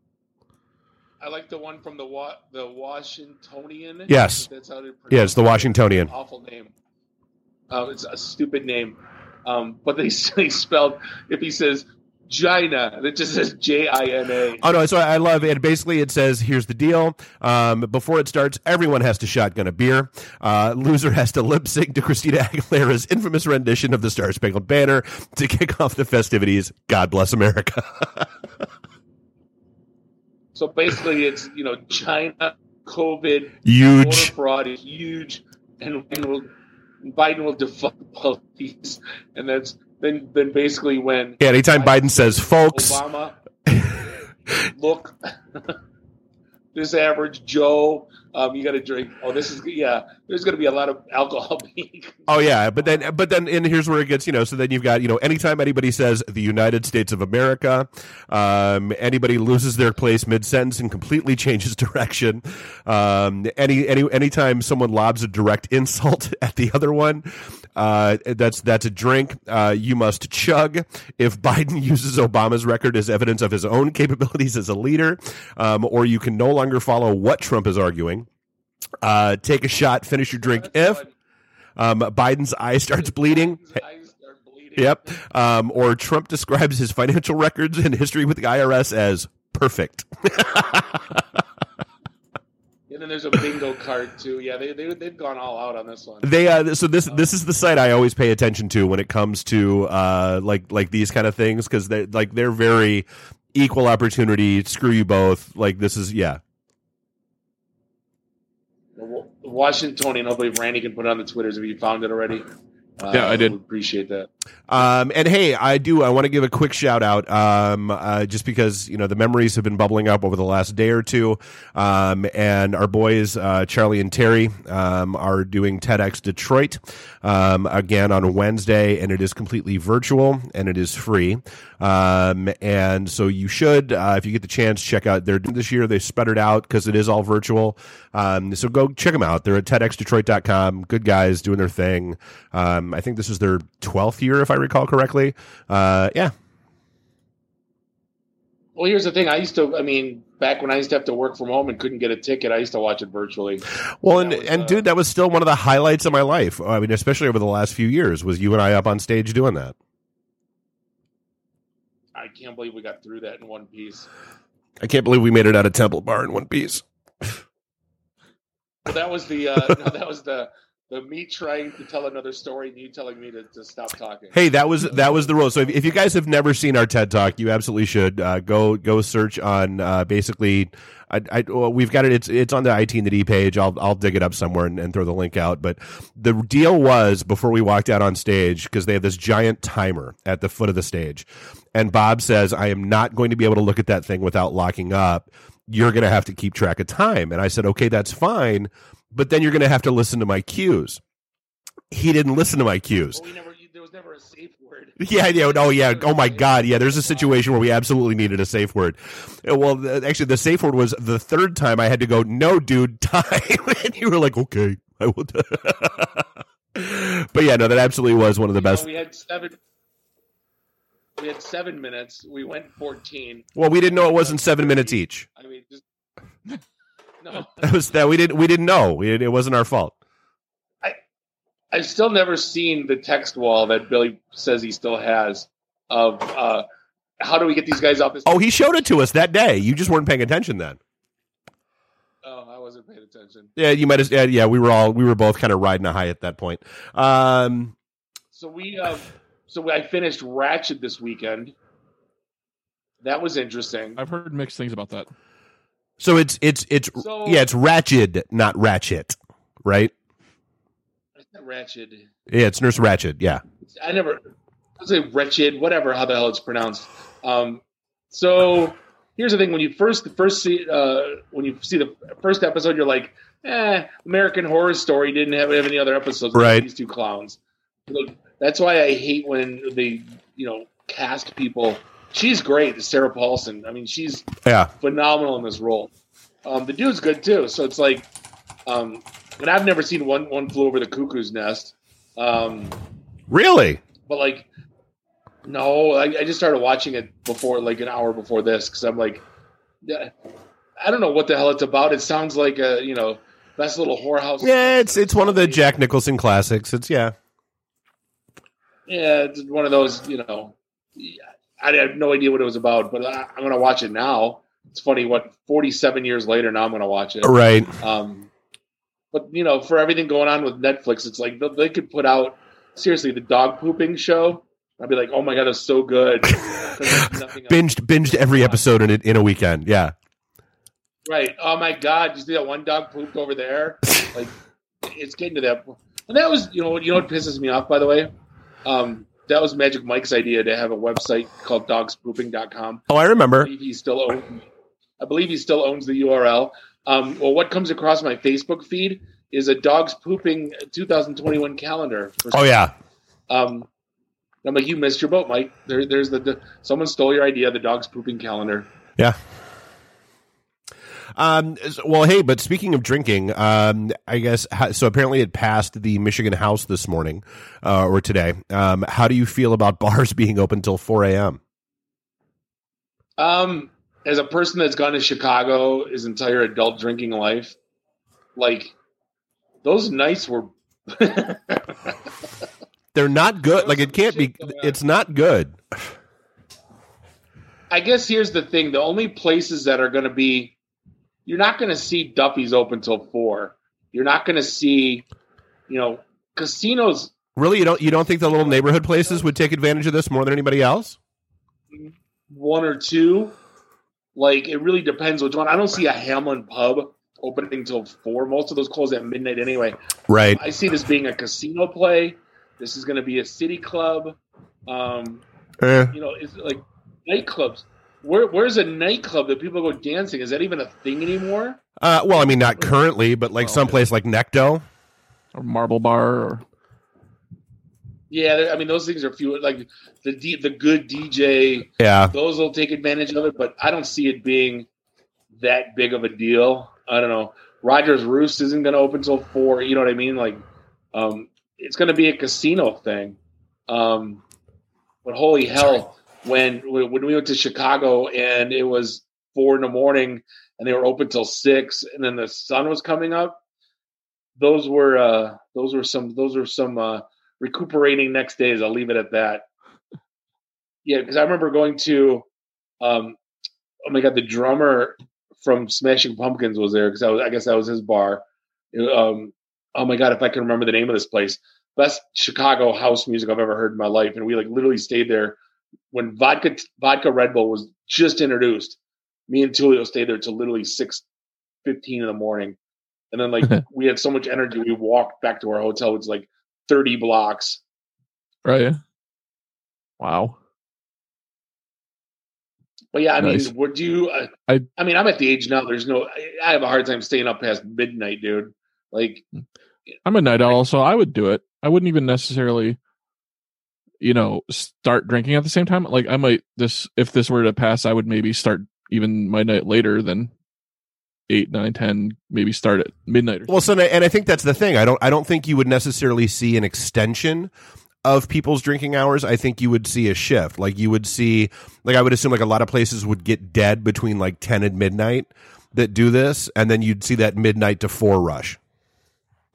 I like the one from the wa- the Washingtonian. Yes. that's how they yeah it's the washingtonian awful name. Uh, it's a stupid name. Um, but they, they spelled if he says China, it just says J I N A. Oh no! So I love it. Basically, it says, "Here's the deal. Um, before it starts, everyone has to shotgun a beer. Uh, loser has to lip sync to Christina Aguilera's infamous rendition of the Star Spangled Banner to kick off the festivities. God bless America." So basically, it's you know China, COVID, Huge. fraud is huge, and will, Biden will defund both these, and that's then then basically when Yeah, anytime Biden says, "Folks," Obama look this average Joe, um, you got to drink. Oh, this is yeah. There's going to be a lot of alcohol being. Oh yeah, but then but then and here's where it gets you know. So then you've got you know anytime anybody says the United States of America, um, anybody loses their place mid sentence and completely changes direction. Um, any any anytime someone lobs a direct insult at the other one, uh, that's that's a drink. Uh, you must chug. If Biden uses Obama's record as evidence of his own capabilities as a leader, um, or you can no longer follow what Trump is arguing. Uh, take a shot. Finish your drink. If um, Biden's eye starts bleeding. His eyes start bleeding. Yep. Um, or Trump describes his financial records and history with the IRS as perfect. And then there's a bingo card too. Yeah, they, they they've gone all out on this one. They uh, so this this is the site I always pay attention to when it comes to uh, like like these kind of things because they like they're very equal opportunity. Screw you both. Like this is yeah. The Washingtonian. Hopefully, Randy can put it on the twitters if you found it already. Uh, Yeah, I did. Appreciate that. Um, and hey, I do. I want to give a quick shout out, um, uh, just because you know the memories have been bubbling up over the last day or two, um, and our boys uh, Charlie and Terry um, are doing TEDx Detroit um, again on Wednesday, and it is completely virtual and it is free. Um, and so you should, uh, if you get the chance, check out. They're this year they sputtered out because it is all virtual. So go check them out. They're at TEDxDetroit.com. Good guys doing their thing. I think this is their twelfth year, if I recall correctly. Uh, yeah, Well, here's the thing. I used to. I mean, back when I used to have to work from home and couldn't get a ticket, I used to watch it virtually. Well, and, That was, and uh, dude, that was still one of the highlights of my life. I mean, especially over the last few years, was you and I up on stage doing that. I can't believe we got through that in one piece. I can't believe we made it out of Temple Bar in one piece. Well, that was the uh, no, that was the me trying to tell another story and you telling me to, to stop talking. Hey, that was that was the rule. So if, if you guys have never seen our TED Talk, you absolutely should uh, go go search on uh, basically. I, I well, we've got it. It's it's on the IT in the D page. I'll I'll dig it up somewhere and, and throw the link out. But the deal was before we walked out on stage because they have this giant timer at the foot of the stage, and Bob says, "I am not going to be able to look at that thing without locking up. You're going to have to keep track of time." And I said, "Okay, that's fine." But then you're going to have to listen to my cues. He didn't listen to my cues. Well, we never. There was never a safe word. Yeah, yeah, oh yeah, oh my god, yeah. There's a situation where we absolutely needed a safe word. Uh, Well, actually, the safe word was the third time I had to go. No, dude, time. and you were like, okay, I will. but yeah, no, that absolutely was one of the You know, best. we had seven. We had seven minutes. We went fourteen. Well, we didn't know it wasn't seven minutes each. I mean, just no. That was that we didn't we didn't know. We, it wasn't our fault. I've still never seen the text wall that Billy says he still has of uh, how do we get these guys off this? Oh, he showed it to us that day. You just weren't paying attention then. Oh, I wasn't paying attention. Yeah, you might have. Yeah, yeah, we were all we were both kind of riding a high at that point. Um, So we, uh, so I finished Ratched this weekend. That was interesting. I've heard mixed things about that. So it's it's it's So- yeah, it's Ratchet, not Ratchet, right? Ratchet. Yeah, it's Nurse Ratched. Yeah. I never. I say wretched, whatever, how the hell it's pronounced. Um, so here's the thing: when you first the first see uh, when you see the first episode, you're like, eh, American Horror Story didn't have, have any other episodes. Right. These two clowns. That's why I hate when they you know cast people. She's great, Sarah Paulson. I mean, she's Yeah. phenomenal in this role. Um, the dude's good too. So it's like, um, and I've never seen one one flew over the cuckoo's nest. Um, Really? but like, no, I, I just started watching it before, like an hour before this, because I'm like, yeah, I don't know what the hell it's about. It sounds like a you know best little whorehouse. Yeah, it's it's one of the Jack Nicholson classics. It's yeah. Yeah, it's one of those. You know, I had no idea what it was about, but I, I'm gonna watch it now. It's funny. What 47 years later, now I'm gonna watch it. Right. Um, but you know, for everything going on with Netflix, it's like they, they could put out seriously the dog pooping show. I'd be like, oh my god, it's so good. Binged binged every episode in a, in a weekend. Yeah. Right. Oh my god, you see that one dog pooped over there? Like, it's getting to that. And that was, you know, you know what pisses me off, by the way. Um, that was Magic Mike's idea to have a website called dogspooping.com. Oh, I I remember. believe he still owns. I believe he still owns the URL. Um, well, what comes across my Facebook feed is a dogs pooping 2021 calendar. For Oh yeah. Um, I'm like, you missed your boat, Mike. There, there's the, the someone stole your idea. The dogs pooping calendar. Yeah. Um, well, hey, but speaking of drinking, um, I guess so. Apparently, it passed the Michigan House this morning uh, or today. Um, how do you feel about bars being open till four a.m.? Um, as a person that's gone to Chicago his entire adult drinking life, like those nights were. They're not good. Like it can't be. It's not good. I guess here's the thing: the only places that are going to be, you're not going to see Duffy's open till four. You're not going to see, you know, casinos. Really, you don't. You don't think the little neighborhood places would take advantage of this more than anybody else? One or two, like it really depends which one. I don't see a Hamlin pub opening till four. Most of those close at midnight anyway. Right. I see this being a casino play. This is going to be a city club. Um, Eh. you know, it's like nightclubs. Where, where's a nightclub that people go dancing? Is that even a thing anymore? Uh, well, I mean, not currently, but like Oh, someplace like Necto. Or Marble Bar or Yeah, I mean those things are few. Like the D, the good DJ, Yeah. those will take advantage of it, but I don't see it being that big of a deal. I don't know. Rogers Roost isn't going to open till four. You know what I mean? Like, um, it's going to be a casino thing. Um, but holy hell, when when we went to Chicago and it was four in the morning and they were open till six, and then the sun was coming up, those were uh, those were some those were some uh, recuperating next days. I'll leave it at that. Yeah, because I remember going to, um, oh my god, the drummer from Smashing Pumpkins was there because I, was, I guess that was his bar. Um, oh my god, if I can remember the name of this place, best Chicago house music I've ever heard in my life, and we like literally stayed there when vodka vodka Red Bull was just introduced. Me and Tulio stayed there till literally six fifteen in the morning, and then like we had so much energy, we walked back to our hotel, It's like thirty blocks. right. Wow. But yeah, I Nice. mean, would you? Uh, I- I, mean, I'm at the age now. There's no. I, I have a hard time staying up past midnight, dude. Like, I'm a night owl, so I would do it. I wouldn't even necessarily, you know, start drinking at the same time. Like I might this if this were to pass, I would maybe start even my night later than eight, nine, ten. Maybe start at midnight. Or Well, so and I think that's the thing. I don't. I don't think you would necessarily see an extension of people's drinking hours. I think you would see a shift. Like you would see, like I would assume, like a lot of places would get dead between like ten and midnight that do this, and then you'd see that midnight to four rush.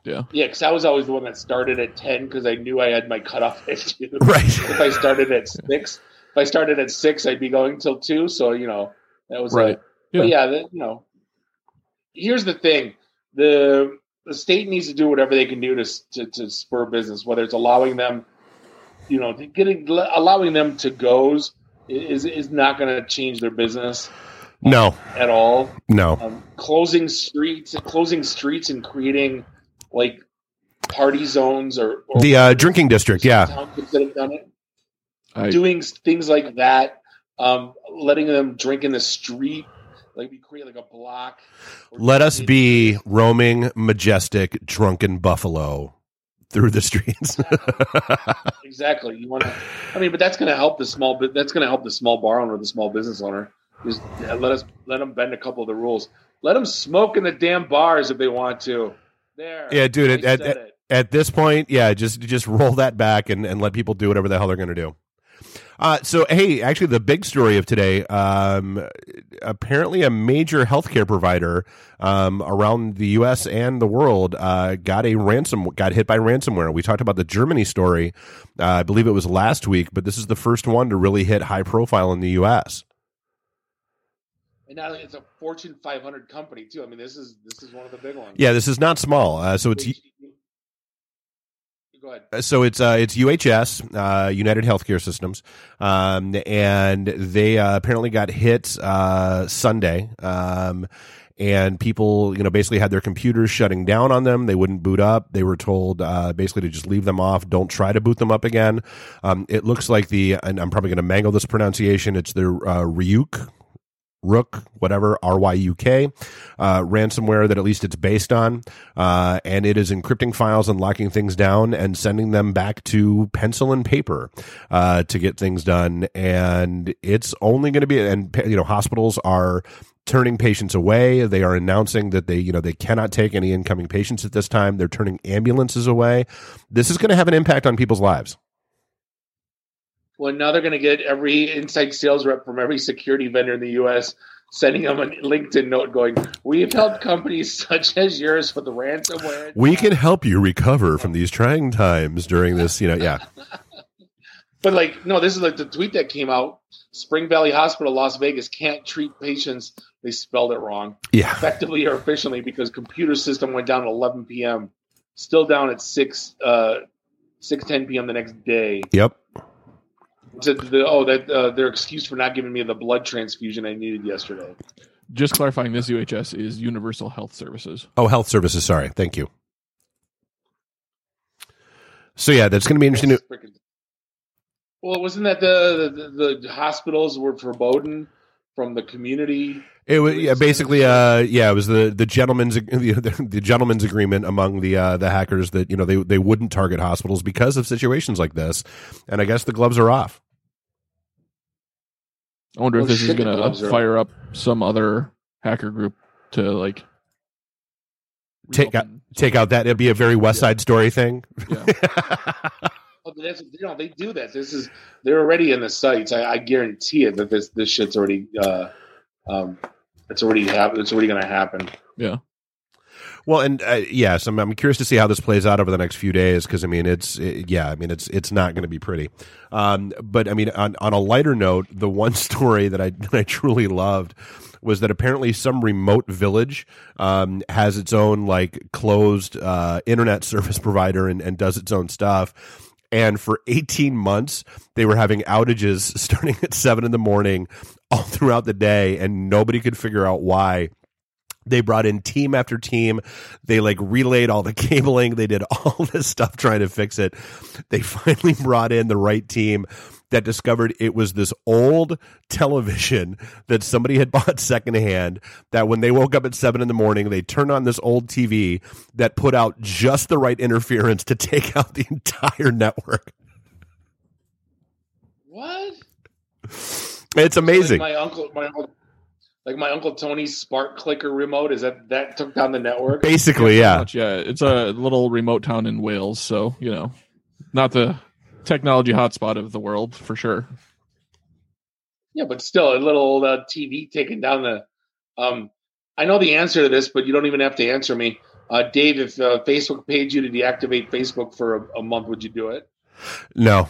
Yeah, Yeah, because I was always the one that started at ten because I knew I had my cutoff at two. Right. if I started at six, if I started at six, I'd be going till two. So you know that was Right. Yeah, Yeah. yeah that, you know. Here's the thing: the the state needs to do whatever they can do to to, to spur business, whether it's allowing them, you know, getting allowing them to goes is is not going to change their business No, at all no. um, closing streets, closing streets, and creating like party zones or, or The uh, drinking district, yeah. that have done it, I, doing things like that, um, letting them drink in the street, like we create like a block. Let us something. be roaming, majestic, drunken buffalo through the streets. exactly. You want to, I mean, but that's going to help the small, bit. that's going to help the small bar owner, the small business owner. Just let us let them bend a couple of the rules. Let them smoke in the damn bars if they want to. There, Yeah, dude, I at- at- At this point, yeah, just just roll that back and, and let people do whatever the hell they're going to do. Uh, so, hey, actually, the big story of today um, apparently, a major healthcare provider um, around the U.S. and the world uh, got a ransom, got hit by ransomware. We talked about the Germany story, uh, I believe it was last week, but this is the first one to really hit high profile in the U.S. And now it's a Fortune 500 company too. I mean, this is this is one of the big ones. Yeah, this is not small. Uh, so it's Go ahead. so it's uh, it's UHS, uh, United Healthcare Systems, um, and they uh, apparently got hit uh, Sunday. Um, and people, you know, basically had their computers shutting down on them. They wouldn't boot up. They were told uh, basically to just leave them off. Don't try to boot them up again. Um, it looks like the, and I'm probably going to mangle this pronunciation. It's the uh, Ryuk Rook, whatever, R Y U K, uh, ransomware that at least it's based on. Uh, and it is encrypting files and locking things down and sending them back to pencil and paper, uh, to get things done. And it's only going to be, and, you know, hospitals are turning patients away. They are announcing that they, you know, they cannot take any incoming patients at this time. They're turning ambulances away. This is going to have an impact on people's lives. Well, now they're going to get every inside sales rep from every security vendor in the U.S. sending them a LinkedIn note going, "We've helped companies such as yours with the ransomware." We can help you recover from these trying times during this, you know, yeah. But like, no, this is like the tweet that came out. Spring Valley Hospital, Las Vegas, can't treat patients. They spelled it wrong, Yeah. effectively or efficiently, because computer system went down at 11 p.m. Still down at six uh, six ten p.m. the next day. Yep. To the, oh, that uh, their excuse for not giving me the blood transfusion I needed yesterday. just clarifying, this UHS is Universal Health Services. Oh, health services. Sorry. Thank you. So yeah, that's going to be interesting. To, Frickin- Well, wasn't that the, the the hospitals were verboten from the community? it was yeah, basically, uh, yeah, it was the the gentleman's the, the gentleman's agreement among the uh, the hackers that you know they they wouldn't target hospitals because of situations like this, and I guess the gloves are off. I wonder Oh, if this is going to fire up some other hacker group to like Take out reopen take out that it'd be a very West Side Story thing. Yeah. Oh, that's, you know, they do that. This is they're already in the sites. I, I guarantee it that this this shit's already uh, um, it's already happened. It's already going to happen. Well, and uh, yes, I'm, I'm curious to see how this plays out over the next few days because I mean, it's it, yeah, I mean, it's it's not going to be pretty. Um, but I mean, on on a lighter note, the one story that I that I truly loved was that apparently some remote village um, has its own like closed uh, internet service provider and, and does its own stuff. And for 18 months, they were having outages starting at seven in the morning all throughout the day, and nobody could figure out why they brought in team after team. They like relayed all the cabling. They did all this stuff trying to fix it. They finally brought in the right team that discovered it was this old television that somebody had bought secondhand that when they woke up at seven in the morning they turned on this old tv that put out just the right interference to take out the entire network. What? it's amazing. Like my uncle, my uncle, like my uncle Tony's Spark Clicker remote. Is that that took down the network? basically yeah Much, yeah, it's a little remote town in Wales, so you know, not the technology hotspot of the world for sure. Yeah, but still, a little uh, TV taking down the. Um, I know the answer to this, but you don't even have to answer me. Uh, Dave, if uh, Facebook paid you to deactivate Facebook for a, a month, would you do it? No.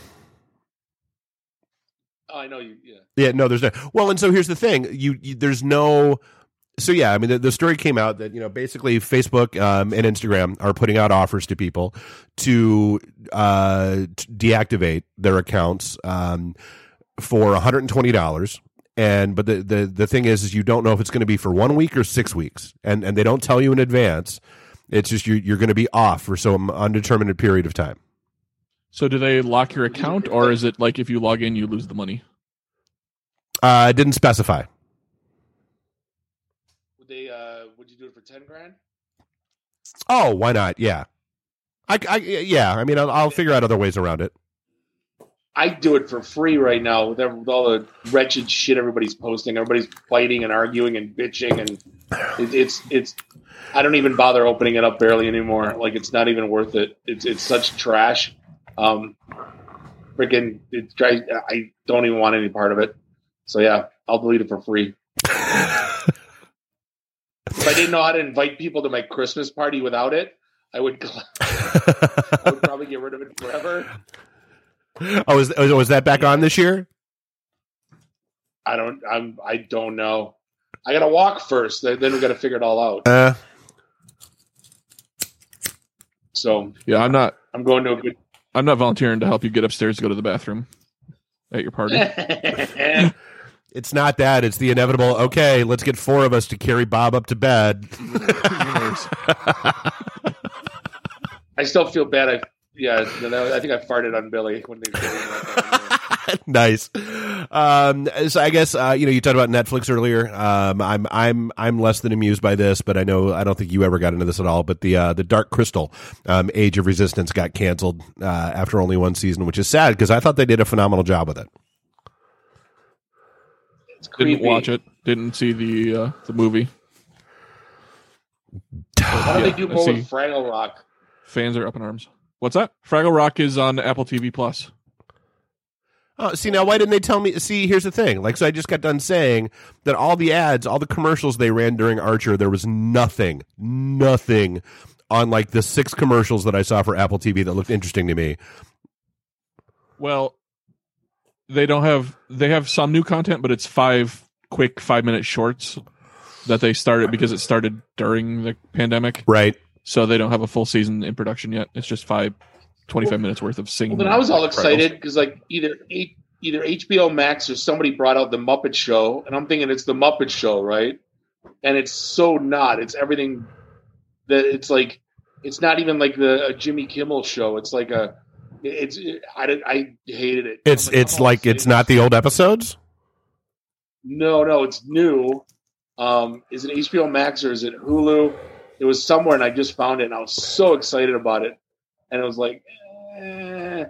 Oh, I know you. Yeah. Yeah, no, there's no. Well, and so here's the thing: you, you there's no. So yeah, I mean, the, the story came out that you know basically Facebook um, and Instagram are putting out offers to people to uh, to deactivate their accounts um, for 120 dollars. And but the, the the thing is, is you don't know if it's going to be for one week or six weeks, and and they don't tell you in advance. It's just you're you're going to be off for some undetermined period of time. So do they lock your account, or is it like if you log in, you lose the money? Uh, I didn't specify. Would they? Uh, would you do it for ten grand? Oh, why not? Yeah, I, I yeah. I mean, I'll, I'll figure out other ways around it. I do it for free right now with, every, with all the wretched shit everybody's posting. Everybody's fighting and arguing and bitching, and it, it's it's. I don't even bother opening it up barely anymore. Like it's not even worth it. It's it's such trash. Um, freaking, it drives. I don't even want any part of it. So yeah, I'll delete it for free. if I didn't know how to invite people to my Christmas party without it, I would. I would probably get rid of it forever. oh, was was that back on this year? I don't. I'm. I don't know. I got to walk first. Then we got to figure it all out. Uh, So Yeah, I'm not. I'm going to a good. I'm not volunteering to help you get upstairs to go to the bathroom at your party. it's not that. It's the inevitable. Okay, let's get four of us to carry Bob up to bed. I still feel bad. I yeah. I think I farted on Billy when they. nice. Um, so I guess uh, you know you talked about Netflix earlier. Um, I'm I'm I'm less than amused by this, but I know I don't think you ever got into this at all. But the uh, the Dark Crystal, um, Age of Resistance, got canceled uh, after only one season, which is sad because I thought they did a phenomenal job with it. It's Didn't watch it. Didn't see the uh, the movie. Why don't Yeah, they do I more with Fraggle Rock? Fans are up in arms. What's that? Fraggle Rock is on Apple TV Plus. Oh, see now, why didn't they tell me? See, here's the thing. Like, so I just got done saying that all the ads, all the commercials they ran during Archer, there was nothing, nothing on like the six commercials that I saw for Apple TV that looked interesting to me. Well, they don't have. They have some new content, but it's five quick five minute shorts that they started because it started during the pandemic. Right? So they don't have a full season in production yet. It's just five, 25 minutes worth of singing. Well, then I was all excited because like either H- either HBO Max or somebody brought out the Muppet Show, and I'm thinking it's the Muppet Show, right? And it's so not. It's everything that it's like. It's not even like the a Jimmy Kimmel show. It's like a. It's I, I hated it. It's I'm it's oh, like it's not the old episodes. No, no, it's new. Um, is it HBO Max or is it Hulu? It was somewhere, and I just found it, and I was so excited about it. And it was like, eh,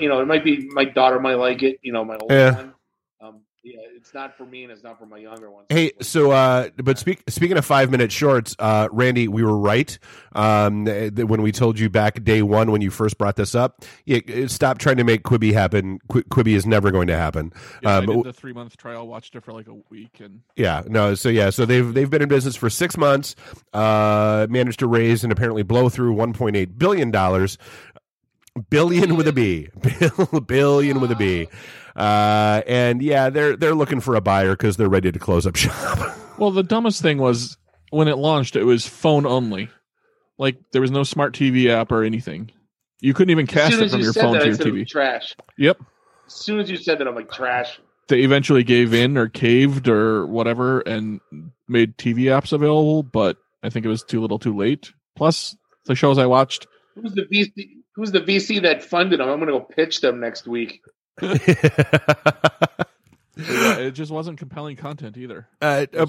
you know, it might be my daughter might like it. You know, my older Yeah. one. Um, yeah, it's not for me, and it's not for my younger ones. Hey, so uh, but speak, speaking of five minute shorts, uh, Randy, we were right um, th- when we told you back day one when you first brought this up. Yeah, uh, stop trying to make Quibi happen. Qu- Quibi is never going to happen. Yeah, um, I did the three month trial. Watched it for like a week, and Yeah, no. So yeah, so they've they've been in business for six months. Uh, managed to raise and apparently blow through one point eight billion dollars. Billion with a B, Bill, billion with a B, uh, and yeah, they're they're looking for a buyer because they're ready to close up shop. well, the dumbest thing was when it launched. It was phone only. Like there was no smart TV app or anything. You couldn't even cast it from you your phone that, to your said it was TV. trash. Yep. As soon as you said that, I'm like trash. They eventually gave in or caved or whatever and made TV apps available, but I think it was too little, too late. Plus, the shows I watched Who's the VC? Who's the VC that funded them? I'm going to go pitch them next week. yeah, it just wasn't compelling content either. uh, uh,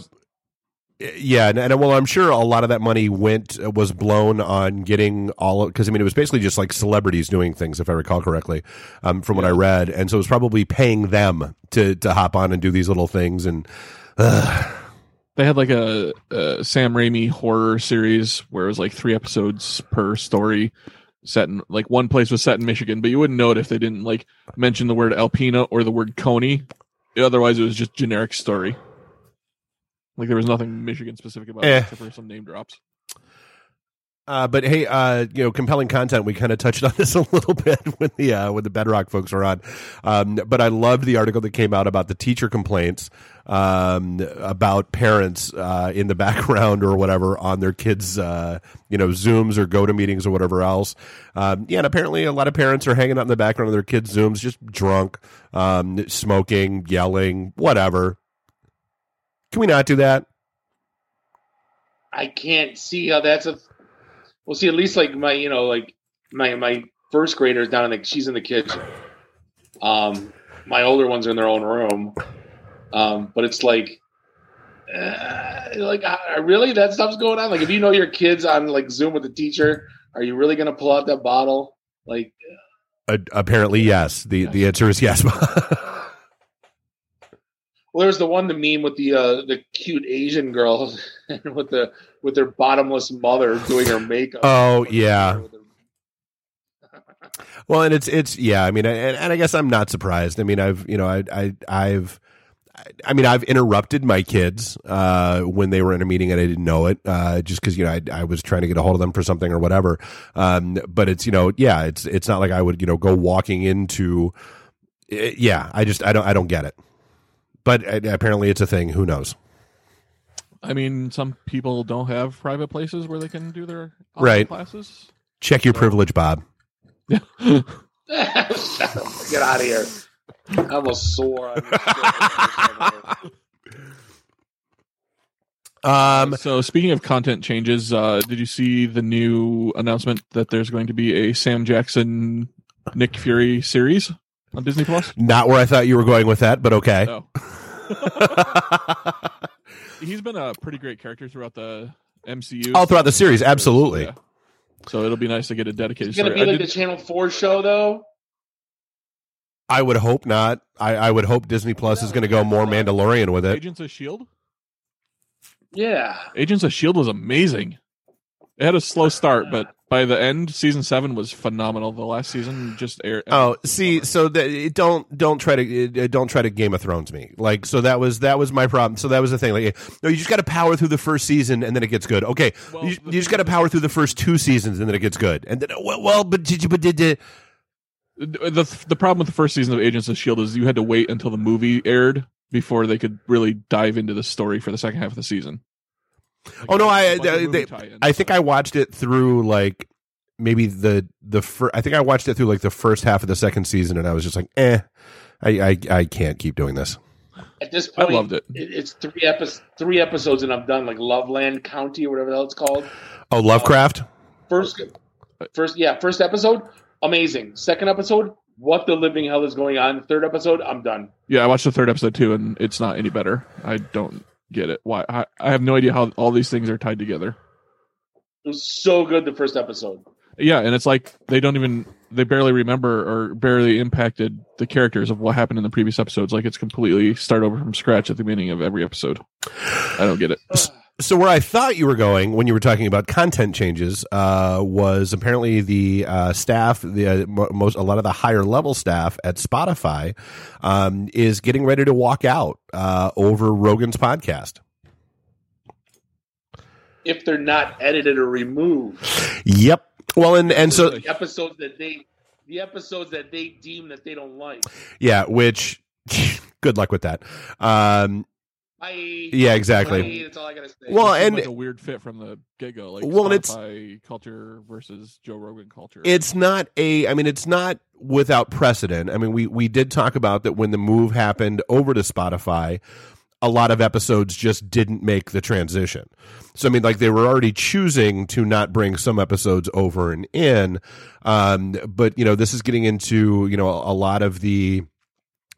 yeah, and, and well, I'm sure a lot of that money went uh, was blown on getting all because I mean it was basically just like celebrities doing things, if I recall correctly, um, from what I read, and so it was probably paying them to to hop on and do these little things, and uh, They had like a, a Sam Raimi horror series where it was like three episodes per story, set in like one place was set in Michigan, but you wouldn't know it if they didn't like mention the word Alpena or the word Coney. Otherwise, it was just generic story. Like there was nothing Michigan specific about Eh. it except for some name drops. Uh, but hey, uh, you know, compelling content. We kind of touched on this a little bit when the uh, when the Bedrock folks were on. Um, but I loved the article that came out about the teacher complaints um, about parents uh, in the background or whatever on their kids, uh, you know, Zooms or go to meetings or whatever else. Um, yeah, and apparently a lot of parents are hanging out in the background of their kids' Zooms, just drunk, um, smoking, yelling, whatever. Can we not do that? I can't see how that's a. Well, see, at least like my, you know, like my my first graders down in the, she's in the kitchen. Um, my older ones are in their own room. Um, but it's like, uh, like, uh, really, that stuff's going on. Like, if you know your kids on like Zoom with the teacher, are you really going to pull out that bottle? Like, uh, apparently, yes. The the answer is yes. Well, there's the one, the meme with the uh, the cute Asian girl with the with their bottomless mother doing her makeup. Oh yeah. well, and it's it's yeah. I mean, and, and I guess I'm not surprised. I mean, I've you know I I I've. I mean, I've interrupted my kids uh, when they were in a meeting and I didn't know it, uh, just because you know I, I, was trying to get a hold of them for something or whatever. Um, but it's you know, yeah, it's it's not like I would you know go walking into, eh, yeah. I just I don't I don't get it but uh, apparently it's a thing. Who knows? I mean, some people don't have private places where they can do their right classes. Check your so. privilege, Bob. Yeah. Get out of here. I'm a sore. Um, so speaking of content changes, uh, did you see the new announcement that there's going to be a Sam Jackson Nick Fury series on Disney Plus? Not where I thought you were going with that, but okay. No. He's been a pretty great character throughout the MCU. All oh, throughout the series, absolutely. Yeah. So it'll be nice to get a dedicated. It's going to be like did... the Channel Four show, though. I would hope not. I, I would hope Disney Plus is going to go more Mandalorian with it. Agents of Shield. Yeah, Agents of Shield was amazing. It had a slow start, but by the end, season seven was phenomenal. The last season just aired. Oh, see, so that don't don't try to don't try to Game of Thrones me. Like, so that was that was my problem. So that was the thing. Like, no, you just got to power through the first season and then it gets good. Okay, well, you, you just got to power through the first two seasons and then it gets good. And then, well, well but did you? But did you? The the problem with the first season of Agents of Shield is you had to wait until the movie aired before they could really dive into the story for the second half of the season. Like oh no, I they, they, I think I watched it through like maybe the the fir- I think I watched it through like the first half of the second season, and I was just like, eh, I I, I can't keep doing this. At this point, I loved it. It's three episodes, three episodes, and I'm done. Like Loveland County or whatever the hell it's called. Oh, Lovecraft. Um, first, first, yeah, first episode, amazing. Second episode, what the living hell is going on? Third episode, I'm done. Yeah, I watched the third episode too, and it's not any better. I don't get it. Why? I, I have no idea how all these things are tied together. It was so good the first episode. Yeah, and it's like they don't even they barely remember or barely impacted the characters of what happened in the previous episodes. Like it's completely start over from scratch at the beginning of every episode. I don't get it. Ah. So where I thought you were going when you were talking about content changes uh, was apparently the uh, staff, the uh, most a lot of the higher level staff at Spotify um, is getting ready to walk out uh, over Rogan's podcast. If they're not edited or removed. Yep. Well, and and so the episodes that they the episodes that they deem that they don't like. Yeah, which good luck with that. Um, Bye. Yeah, exactly. Bye. That's all I gotta say. Well, and like a weird fit from the get go, like well, Spotify it's culture versus Joe Rogan culture. It's not a. I mean, it's not without precedent. I mean, we we did talk about that when the move happened over to Spotify. A lot of episodes just didn't make the transition. So I mean, like they were already choosing to not bring some episodes over and in, um, but you know, this is getting into you know a, a lot of the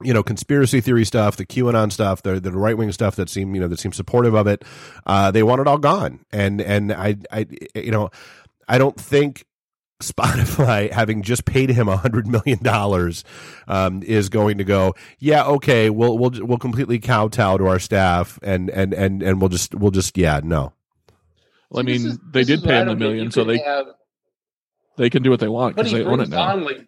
you know, conspiracy theory stuff, the QAnon stuff, the the right wing stuff that seem you know that seem supportive of it. Uh, they want it all gone, and and I I you know I don't think Spotify, having just paid him a hundred million dollars, um, is going to go. Yeah, okay, we'll we'll we'll completely kowtow to our staff, and and and and we'll just we'll just yeah no. Well, I mean, is, they did pay him a million, so they have, they can do what they want because they own it now. On, like,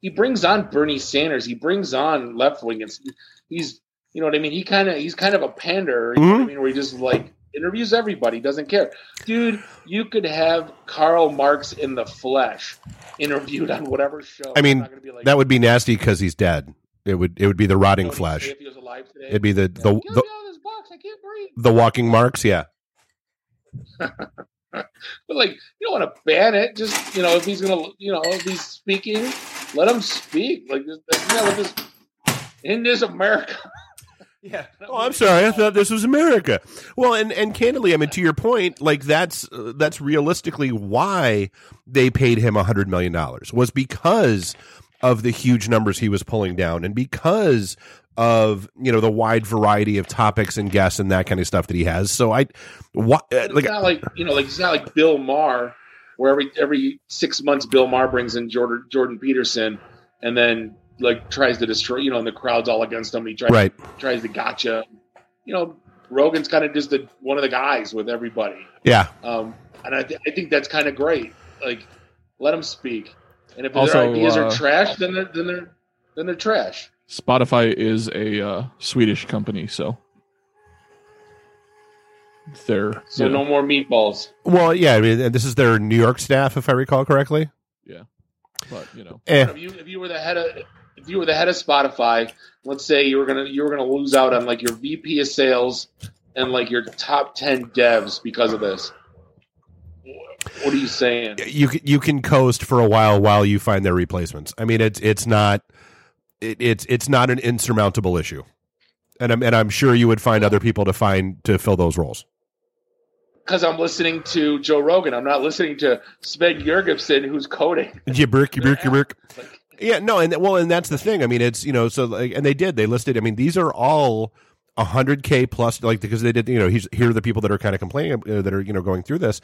he brings on Bernie Sanders. He brings on left wing. It's he's you know what I mean. He kind of he's kind of a pander. You mm-hmm. know what I mm-hmm. mean? Where he just like interviews everybody, doesn't care. Dude, you could have Karl Marx in the flesh interviewed on whatever show. I mean, not gonna be like, That would be nasty because he's dead. It would it would be the "Oh, rotting he'd say flesh. If he was alive today, It'd be the the the, all this box. I can't breathe. the walking marks. Yeah. But like, you don't want to ban it. Just you know, if he's gonna, you know, if he's speaking, let him speak. Like, isn't that what this in this America? Yeah. Oh, I'm sorry. I thought this was America. Well, and and candidly, I mean, to your point, like that's uh, that's realistically why they paid him a hundred million dollars was because of the huge numbers he was pulling down, and because of you know the wide variety of topics and guests and that kind of stuff that he has. So I, what uh, It's like not like you know, like it's not like Bill Maher, where every every six months Bill Maher brings in Jordan Jordan Peterson, and then like tries to destroy. You know, and the crowd's all against him. He tries right? tries to gotcha. You know, Rogan's kind of just the, one of the guys with everybody, Yeah. um, and I, th- I think that's kind of great. Like, let them speak, and if Also, their ideas uh, are trash, then they're then they're then they're trash. Spotify is a uh, Swedish company, so they're So you know, no more meatballs. Well, yeah. I mean, and this is their New York staff, if I recall correctly. Yeah, but you know, Eh. If you if you were the head of if you were the head of Spotify, let's say you were gonna you were gonna lose out on like your VP of sales and like your top ten devs because of this. What are you saying? you can, you can coast for a while while you find their replacements. I mean, it's it's not it, it's it's not an insurmountable issue, and I'm and I'm sure you would find other people to find to fill those roles. Because I'm listening to Joe Rogan. I'm not listening to Sven Jurgensen, who's coding. Jibberk, jibberk. Like, Yeah, no, and well, and that's the thing. I mean, it's you know, so like, and they did. They listed. I mean, these are all hundred k plus, like because they did. You know, here are the people that are kind of complaining uh, that are you know going through this,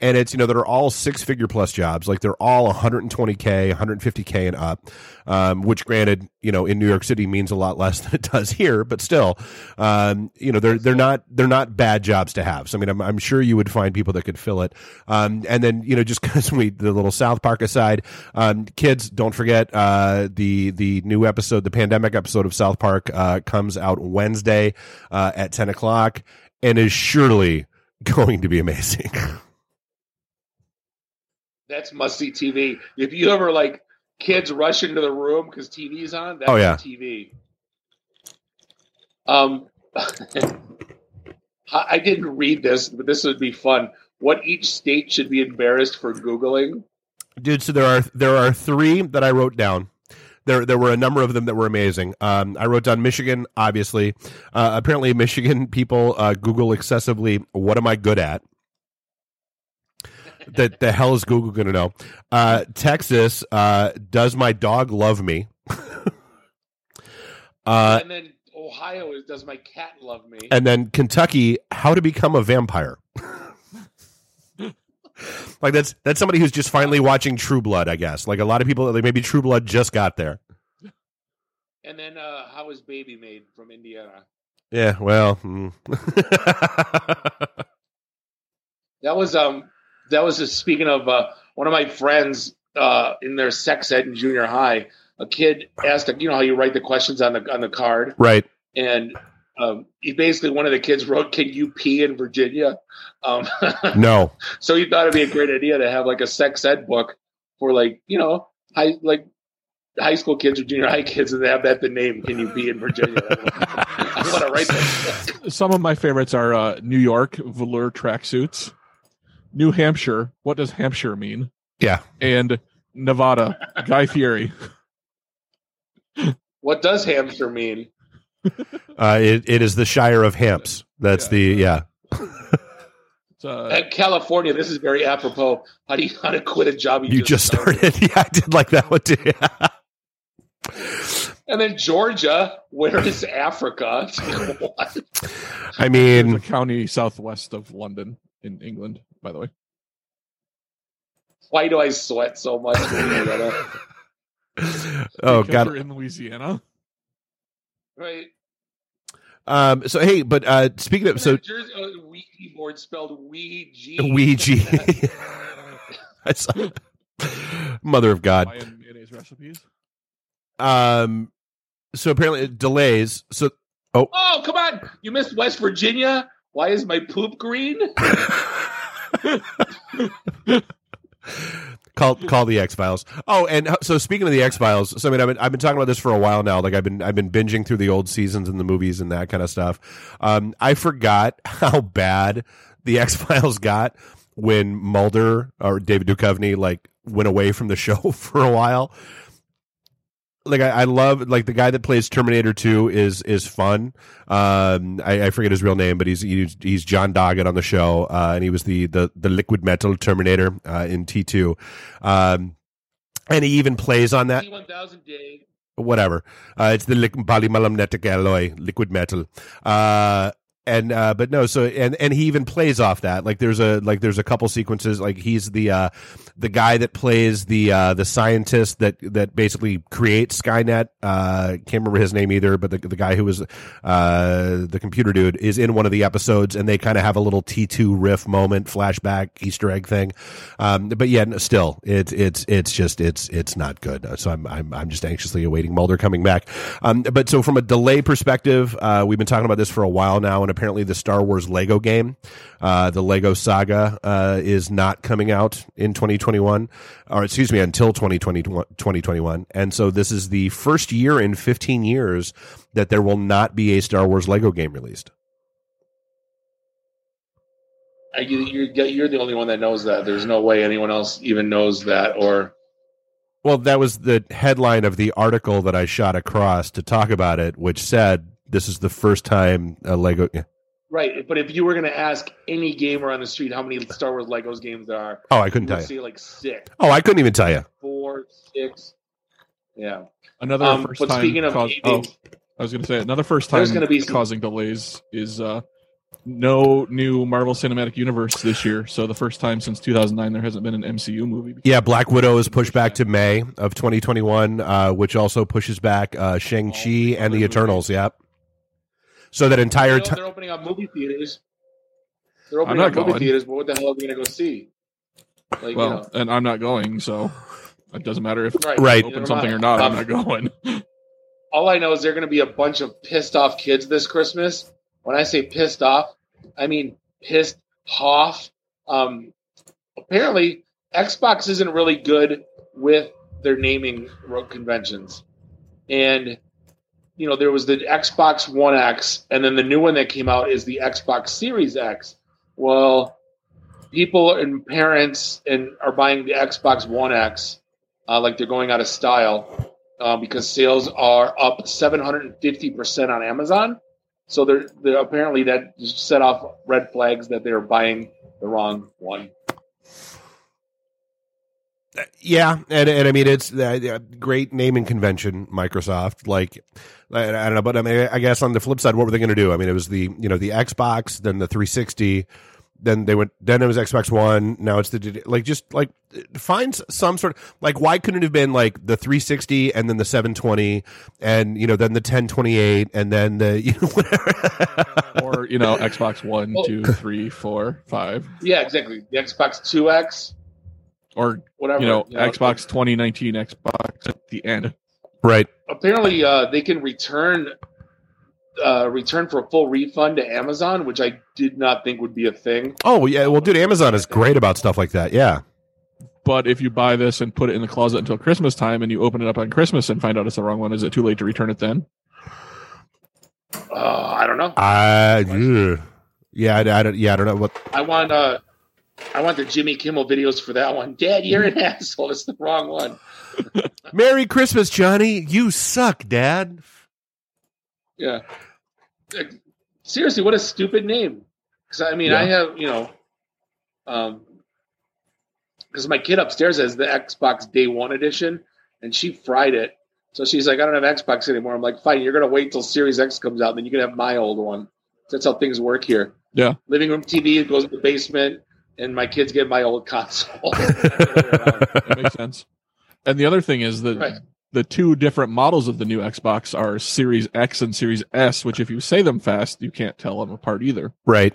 and it's you know that are all six figure plus jobs. Like they're all 120 k, 150 k and up. Um, which, granted, you know, in New York City means a lot less than it does here, but still, um, you know, they're they're not they're not bad jobs to have. So I mean, I'm, I'm sure you would find people that could fill it. Um, and then you know, just because we the little South Park aside, um, kids, don't forget uh, the the new episode, the pandemic episode of South Park, uh, comes out Wednesday uh, at 10 o'clock, and is surely going to be amazing. that's must see TV. If you ever like kids rush into the room because TV's on, that's Oh, yeah. TV. Um, I I didn't read this, but this would be fun. What each state should be embarrassed for googling? dude so there are there are three that i wrote down there there were a number of them that were amazing. Um, i wrote down michigan obviously. Uh, apparently michigan people uh, google excessively what am i good at? The, the hell is google going to know? Uh, texas uh, does my dog love me? Uh, and then Ohio is does my cat love me? and then kentucky how to become a vampire like that's that's somebody who's just finally watching true blood i guess like a lot of people like maybe true blood just got there And then uh, how is baby made from Indiana? Yeah, well, mm. That was um that was just speaking of uh, one of my friends uh, in their sex ed in junior high. A kid asked, you know how you write the questions on the on the card, right. and um, he basically one of the kids wrote, "Can you pee in Virginia?" Um, No, so he thought it'd be a great idea to have like a sex ed book for like you know high like high school kids or junior high kids, and they have that the name. Can you pee in Virginia? I want to write that. some of my favorites are uh, New York velour tracksuits, New Hampshire. What does Hampshire mean? yeah, And Nevada, Guy Fieri. What does hamster mean? uh, it it is the Shire of Hamps. That's Yeah. the yeah. Uh, At California, this is very apropos. How do you how to quit a job you, You just started. Yeah, I did like that one too. And then Georgia, where is Africa? I mean, the county southwest of London in England, by the way. Why do I sweat so much? when you get up? oh Because god. we're in Louisiana. Right. Um. So hey, but uh, speaking of so Jersey, oh, Ouija board spelled Ouija. Ouija. I saw- Mother of God. Buying mayonnaise recipes. Um. So apparently it delays. So oh Oh, come on! You missed West Virginia, Why is my poop green? call call the X Files. Oh, and uh, so speaking of the X Files, so I mean, I've been, I've been talking about this for a while now. Like I've been I've been binging through the old seasons and the movies and that kind of stuff. Um, I forgot how bad the X Files got when Mulder or David Duchovny like went away from the show for a while like I, I, love like the guy that plays Terminator Two is is fun. Um, I, I, forget his real name, but he's he's, he's John Doggett on the show, uh, and he was the the the liquid metal Terminator uh, in T two, um, and he even plays on that. Whatever, uh, it's the polymagnetic alloy, liquid metal. Uh, and uh but no so and and he even plays off that like there's a like there's a couple sequences like he's the uh the guy that plays the uh the scientist that that basically creates skynet uh can't remember his name either but the, the guy who was uh the computer dude is in one of the episodes and they kind of have a little t2 riff moment flashback easter egg thing. Um but yeah still it's it's it's just it's it's not good. So i'm i'm, I'm just anxiously awaiting mulder coming back. Um but so from a delay perspective uh we've been talking about this for a while now and apparently the Star Wars Lego game, uh, the Lego Saga, uh, is not coming out in 2021, or excuse me, until 2020, 2021. And so this is the first year in 15 years that there will not be a Star Wars Lego game released. You're, you're the only one that knows that. There's no way anyone else even knows that or well, that was the headline of the article that I shot across to talk about it, which said this is the first time a Lego. Yeah. Right, but if you were going to ask any gamer on the street how many Star Wars Legos games there are, oh, I couldn't tell you. See like six. Oh, I couldn't even tell you. Four, six. Yeah. Another um, first but time. Speaking of cause, oh, I was going to say another first time going to be causing some... delays is uh, no new Marvel Cinematic Universe this year. So the first time since 2009 there hasn't been an MCU movie. Yeah, Black Widow is pushed back to May of 2021, uh, which also pushes back uh, Shang Chi and the Eternals. Yep. So that entire time they're opening up movie theaters. They're opening up movie theaters, but what the hell are we going to go see? Like, well, you know. and I'm not going, so it doesn't matter if right, right. open something or not. Um, I'm not going. all I know is there are going to be a bunch of pissed off kids this Christmas. When I say pissed off, I mean pissed off. Um, apparently, Xbox isn't really good with their naming conventions, and you know, there was the Xbox One X, and then the new one that came out is the Xbox Series X. Well, people and parents and are buying the Xbox One X uh, like they're going out of style uh, because sales are up 750 percent on Amazon. So they're, they're apparently that set off red flags that they're buying the wrong one. Yeah, and and I mean it's uh, a great naming convention, Microsoft. Like I, I, don't know, but I mean, I guess on the flip side, what were they going to do? I mean, it was the you know the Xbox, then the 360, then they went, then it was Xbox One. Now it's the like just like find some sort of like why couldn't it have been like the 360 and then the 720 and you know then the 1028 and then the you know whatever or you know Xbox One, well, two, three, four, five. Yeah, exactly. The Xbox Two X or whatever. You know, you know Xbox 2019 Xbox at the end. Right. Apparently, uh, they can return uh, return for a full refund to Amazon, which I did not think would be a thing. Oh yeah, well, dude, Amazon is great about stuff like that. Yeah. But if you buy this and put it in the closet until Christmas time, and you open it up on Christmas and find out it's the wrong one, is it too late to return it then? Uh, I don't know. I uh, yeah, I, I, don't. Yeah, I don't know what. I want. Uh, I want the Jimmy Kimmel videos for that one. Dad, you're an asshole. It's the wrong one. Merry Christmas, Johnny. You suck, Dad. Yeah. Seriously, what a stupid name. Because I mean, yeah. I have you know, um, because my kid upstairs has the Xbox Day One edition, and she fried it. So she's like, I don't have Xbox anymore. I'm like, fine, you're gonna wait till Series X comes out, then you can have my old one. That's how things work here. Yeah. Living room TV goes in the basement, and my kids get my old console. that makes sense. And the other thing is that right. the two different models of the new Xbox are Series X and Series S, which if you say them fast, you can't tell them apart either. Right.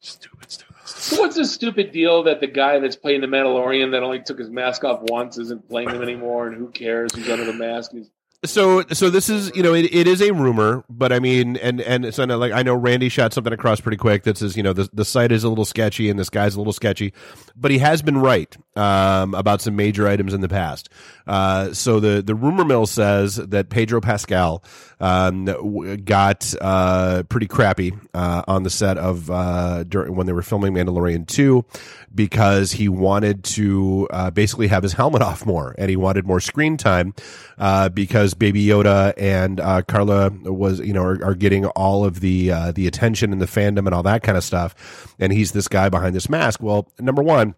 Stupid, stupid. So what's the stupid deal that the guy that's playing the Mandalorian that only took his mask off once isn't playing him anymore, and who cares who's under the mask? He's so so this is you know it, it is a rumor but i mean and and so like i know randy shot something across pretty quick that says you know the, the site is a little sketchy and this guy's a little sketchy but he has been right um, about some major items in the past. Uh, so the the rumor mill says that pedro pascal um, got uh, pretty crappy uh, on the set of uh, during when they were filming mandalorian 2 because he wanted to uh, basically have his helmet off more and he wanted more screen time uh, Baby Yoda and uh, Carla was you know are, are getting all of the uh, the attention and the fandom and all that kind of stuff, and he's this guy behind this mask. Well, number one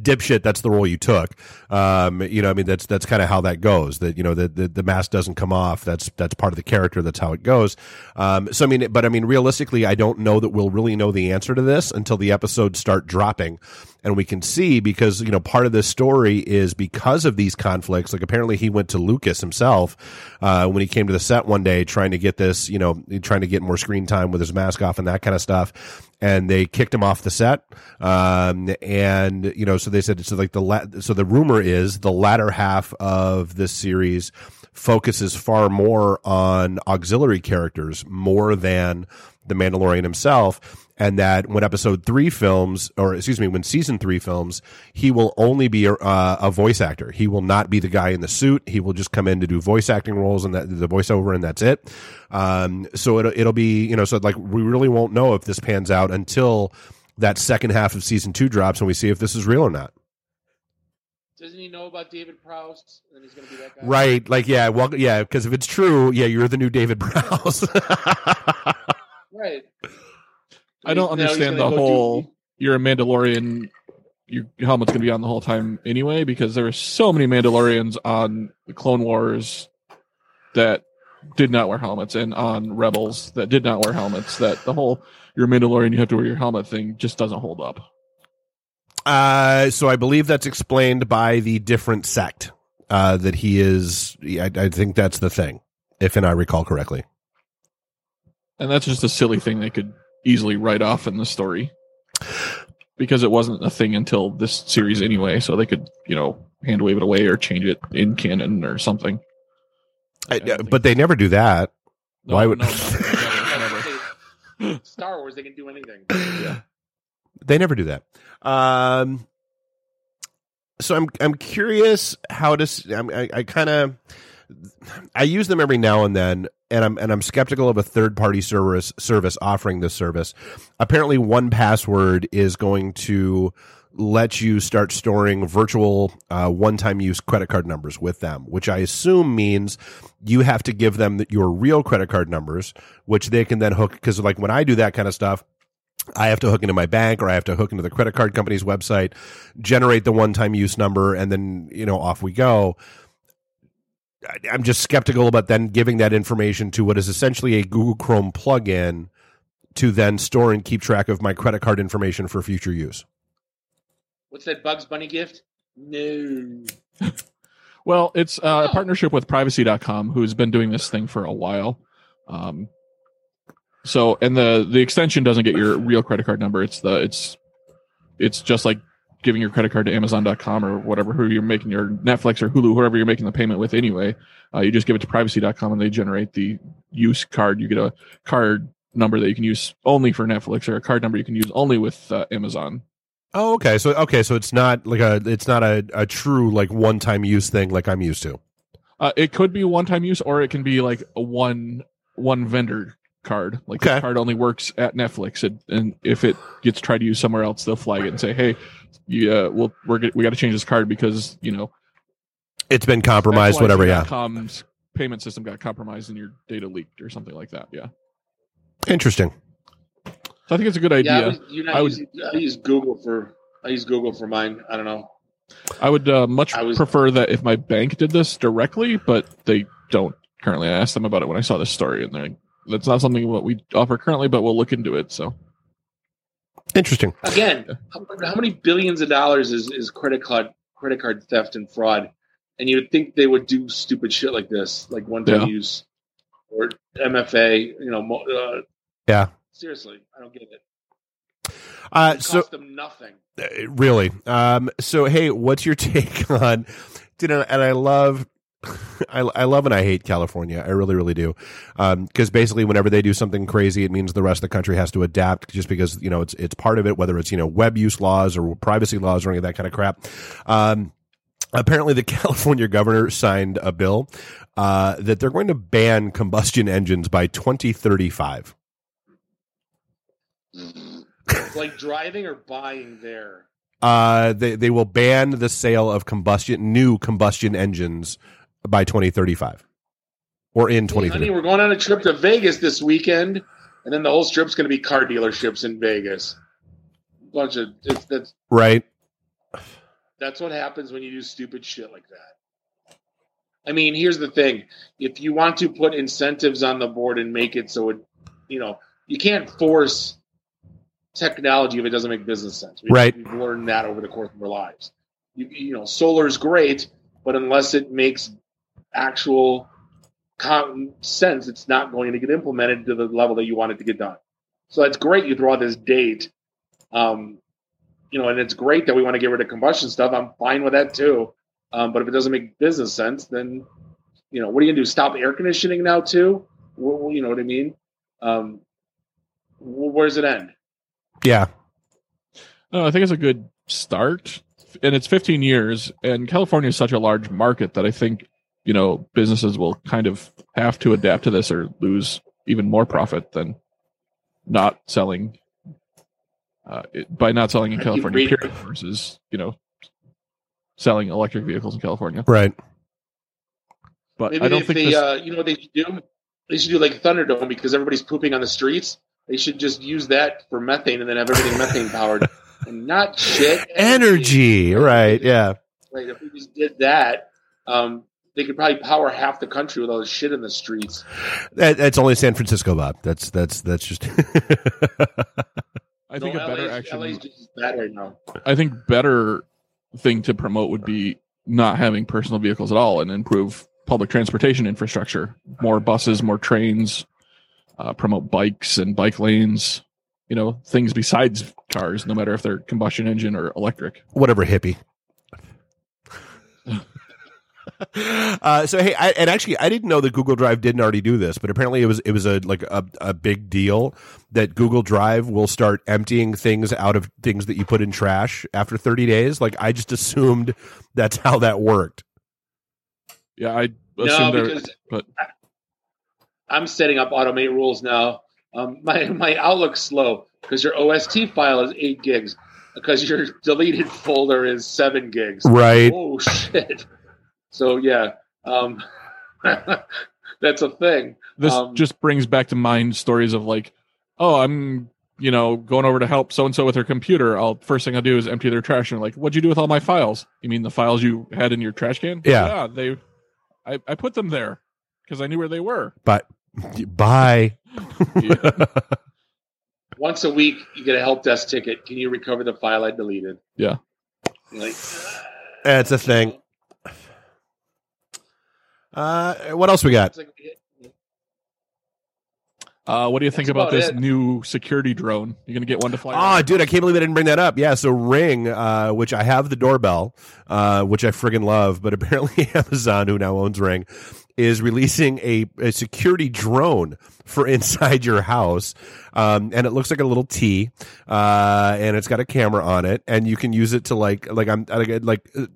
dipshit that's the role you took. Um you know i mean that's that's kind of how that goes that you know the, the, the mask doesn't come off. That's that's part of the character. That's how it goes. Um so i mean but i mean realistically i don't know that we'll really know the answer to this until the episodes start dropping and we can see because you know part of this story is because of these conflicts like apparently he went to lucas himself uh, when he came to the set one day trying to get this you know trying to get more screen time with his mask off and that kind of stuff and they kicked him off the set um, and you know so they said so like the la- so the rumor is the latter half of this series focuses far more on auxiliary characters more than the Mandalorian himself, and that when episode three films, or excuse me, when season three films, he will only be a, uh, a voice actor. He will not be the guy in the suit. He will just come in to do voice acting roles and that, the voiceover, and that's it. Um, so it'll, it'll be, you know, so like we really won't know if this pans out until that second half of season two drops and we see if this is real or not. Doesn't he know about David Prowse? And he's going to be that guy. Right. Like, yeah. Well, yeah. Because if it's true, yeah, you're the new David Prowse. Right. I don't understand the go do- whole. You're a Mandalorian. Your helmet's gonna be on the whole time anyway, because there are so many Mandalorians on the Clone Wars that did not wear helmets, and on Rebels that did not wear helmets. That the whole you're a Mandalorian, you have to wear your helmet thing just doesn't hold up. Uh, so I believe that's explained by the different sect uh, that he is. I, I think that's the thing, if and I recall correctly. And that's just a silly thing they could easily write off in the story. Because it wasn't a thing until this series anyway, so they could, you know, hand wave it away or change it in canon or something. I, I but they never do that. No, why would- no, no, never, never. Star Wars, they can do anything. They never do that. Um, so I'm I'm curious how to. s- I'm, I, I kind of I use them every now and then, and I'm and I'm skeptical of a third party service service offering this service. Apparently, 1Password is going to let you start storing virtual uh, one time use credit card numbers with them, which I assume means you have to give them your real credit card numbers, which they can then hook. Because like when I do that kind of stuff. I have to hook into my bank or I have to hook into the credit card company's website, generate the one time use number, and then, you know, off we go. I- I'm just skeptical about then giving that information to what is essentially a Google Chrome plugin to then store and keep track of my credit card information for future use. What's that Bugs Bunny gift? No. Well, it's uh, a Oh. partnership with privacy.com who's been doing this thing for a while. Um, so, and the the extension doesn't get your real credit card number. It's the it's it's just like giving your credit card to Amazon.com or whatever who you're making your Netflix or Hulu, whoever you're making the payment with anyway. Uh, you just give it to privacy.com and they generate the use card. You get a card number that you can use only for Netflix or a card number you can use only with uh, Amazon. Oh, okay. So okay, so it's not like a it's not a, a true like one time use thing like I'm used to. Uh, it could be one time use, or it can be like a one one vendor card. Like Okay. the card only works at Netflix, and if it gets tried to use somewhere else, they'll flag it and say, "Hey, you, uh, well, we're get, we got to change this card because you know It's been compromised, whatever. Yeah, XYZ.com's payment system got compromised and your data leaked or something like that. Yeah, interesting. so I think it's a good Yeah, idea. I, was, you're not I would- using, I use Google for I use Google for mine. I don't know. I would uh, much I was- prefer that if my bank did this directly, but they don't currently. I asked them about it when I saw this story, and they're like, "That's not something what we offer currently, but we'll look into it." So. Interesting. Again, how, how many billions of dollars is, is credit card credit card theft and fraud? And you'd think they would do stupid shit like this, like one time Yeah. use or MFA. You know, uh, Yeah. seriously, I don't get it. Uh, so cost them nothing. Uh, really. Um, so, hey, what's your take on? Dude, and and I love I, I love and I hate California. I really, really do. Because basically, whenever they do something crazy, it means the rest of the country has to adapt. Just because you know it's it's part of it, whether it's you know web use laws or privacy laws or any of that kind of crap. Um, apparently, the California governor signed a bill uh, that they're going to ban combustion engines by 2035. like driving or buying there. Uh, they they will ban the sale of combustion new combustion engines by 2035 or in Hey, 2030. honey, we're going on a trip to Vegas this weekend, and then the whole strip's going to be car dealerships in Vegas. Bunch of it's, that's right? that's what happens when you do stupid shit like that. I mean, here's the thing: if you want to put incentives on the board and make it so it, you know, you can't force technology if it doesn't make business sense. We've, Right. We've learned that over the course of our lives. You, you know, solar is great, but unless it makes actual com- sense, it's not going to get implemented to the level that you want it to get done. So that's great. You throw out this date, um, you know, and it's great that we want to get rid of combustion stuff. I'm fine with that too. Um, but if it doesn't make business sense, then you know, what are you gonna do? Stop air conditioning now too? Well, you know what I mean? Um, where does it end? Yeah, No, I think it's a good start, and it's 15 years. And California is such a large market that I think you know businesses will kind of have to adapt to this or lose even more profit than not selling uh, it, by not selling in California reading. period versus you know selling electric vehicles in California. right. But Maybe I don't if think they, this, uh, you know, what they should do. They should do like Thunderdome because everybody's pooping on the streets. They should just use that for methane and then have everything methane powered and not shit Energy, right? Yeah, Right. If we just did that, um, they could probably power half the country with all the shit in the streets. that, that's only San Francisco, Bob. That's that's that's just. I think No, a better LA's, action. LA's just as bad right now. I think better thing to promote would be not having personal vehicles at all and improve public transportation infrastructure. More buses, more trains, uh, promote bikes and bike lanes. You know, things besides cars, no matter if they're combustion engine or electric. whatever hippie. uh, so hey, I, and actually, I didn't know that Google Drive didn't already do this, but apparently it was it was a like a, a big deal that Google Drive will start emptying things out of things that you put in trash after 30 days. Like I just assumed that's how that worked. Yeah, I No, assume they're because but- I'm setting up automate rules now. Um, my my Outlook's slow because your OST file is eight gigs because your deleted folder is seven gigs. Right. Oh shit! So yeah, um, that's a thing. this Um, just brings back to mind stories of like, oh, I'm you know going over to help so and so with their computer. I'll first thing I'll do is empty their trash. And like, what'd you do with all my files? You mean the files you had in your trash can? Yeah. yeah. They, I, I put them there because I knew where they were. But bye. Yeah. Once a week, you get a help desk ticket. Can you recover the file I deleted? Yeah. Like, That's a thing. Uh, what else we got? Uh, what do you think That's about about this it. new security drone? You're gonna get one to fly? Oh, around? dude, I can't believe I didn't bring that up. Yeah, so Ring, uh, which I have the doorbell, uh, which I friggin' love, but apparently Amazon, who now owns Ring, is releasing a, a security drone for inside your house. Um, and it looks like a little T, uh, and it's got a camera on it, and you can use it to like, like I'm like, like uh,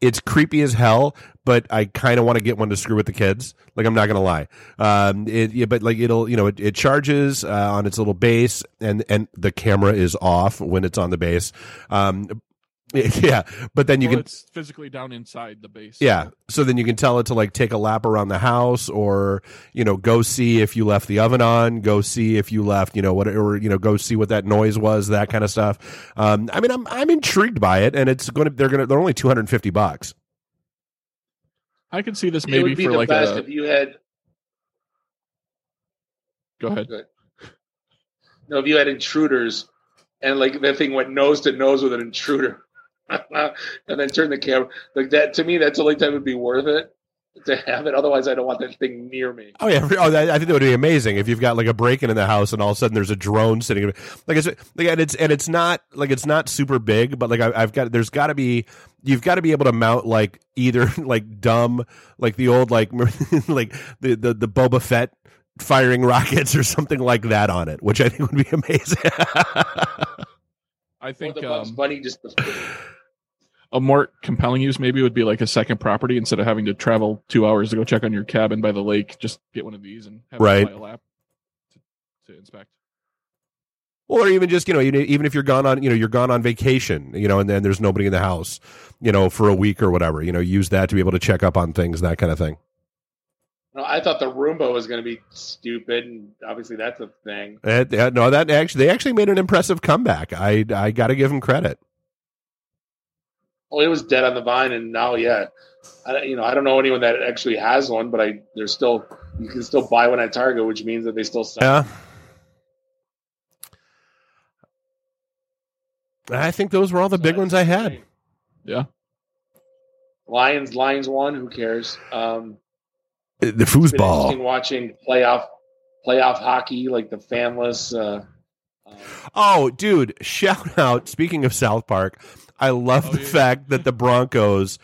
it's creepy as hell, but I kind of want to get one to screw with the kids. Like I'm not gonna lie. Um, it, yeah, but like it'll, you know, it, it charges uh, on its little base, and and the camera is off when it's on the base. Um, yeah, but then you Well, can it's physically down inside the base. yeah. So then you can tell it to like take a lap around the house or, you know, go see if you left the oven on, go see if you left, you know, what, or, you know, go see what that noise was, that kind of stuff. Um, I mean, I'm, I'm intrigued by it and it's going to, they're going to, they're only 250 bucks. I can see this it maybe would be for the like best a. if you had Go ahead. no, if you had intruders, and like that thing went nose to nose with an intruder, and then turn the camera like that. To me, that's the only time it'd be worth it. to have it. Otherwise, I don't want that thing near me. Oh yeah, oh, that, I think that would be amazing if you've got like a break in in the house and all of a sudden there's a drone sitting. Like it's like and it's and it's not like it's not super big, but like I, I've got there's got to be you've got to be able to mount like either like dumb like the old like like the the the Boba Fett firing rockets or something like that on it, which I think would be amazing. I think or the Bugs um, Bunny just a more compelling use maybe would be like a second property instead of having to travel two hours to go check on your cabin by the lake. Just get one of these and have Right. a lap to, to inspect. or even just you know even if you're gone on you know you're gone on vacation you know and then there's nobody in the house you know for a week or whatever you know use that to be able to check up on things that kind of thing No, I thought the Roomba was going to be stupid, and obviously that's a thing. Uh, no that actually they actually made an impressive comeback i i got to give them credit Well, it was dead on the vine, and now, yeah, I, you know, I don't know anyone that actually has one, but I there's still you can still buy one at Target, which means that they still sell. yeah i think those were all the big ones i had Yeah. Lions, Lions won. Who cares? Um, the it's been foosball watching playoff playoff hockey, like the fanless. Uh, um, oh dude shout out speaking of south park i love Oh, the yeah. fact that the broncos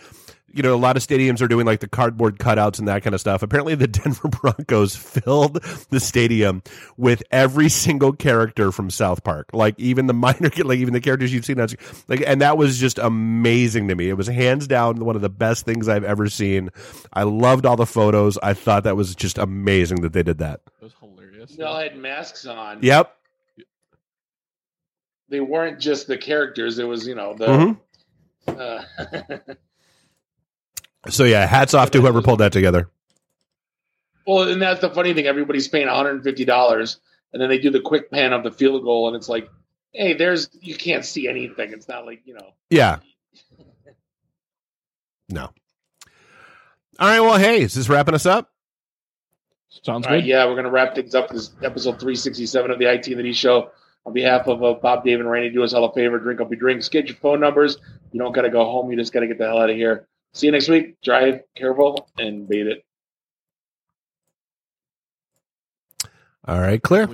you know, a lot of stadiums are doing like the cardboard cutouts and that kind of stuff. Apparently, the Denver Broncos filled the stadium with every single character from South Park, like even the minor, like even the characters you've seen. on- Like, and that was just amazing to me. It was hands down one of the best things I've ever seen. I loved all the photos. I thought that was just amazing that they did that. It was hilarious. they all had masks on. Yep. They weren't just the characters. It was you know the. Mhm. Uh, So yeah, hats off to whoever pulled that together. well, and that's the funny thing. Everybody's paying one hundred and fifty dollars, and then they do the quick pan of the field goal, and it's like, hey, there's you can't see anything. It's not like you know. Yeah. No. All right. Well, hey, is this wrapping us up? Sounds All right, good. yeah, we're gonna wrap things up. This episode three sixty seven of the IT in the D Show. On behalf of uh, Bob, Dave, and Randy, do us all a favor: drink up your drinks, get your phone numbers. You don't gotta go home. You just gotta get the hell out of here. See you next week. Drive careful and beat it. All right, clear.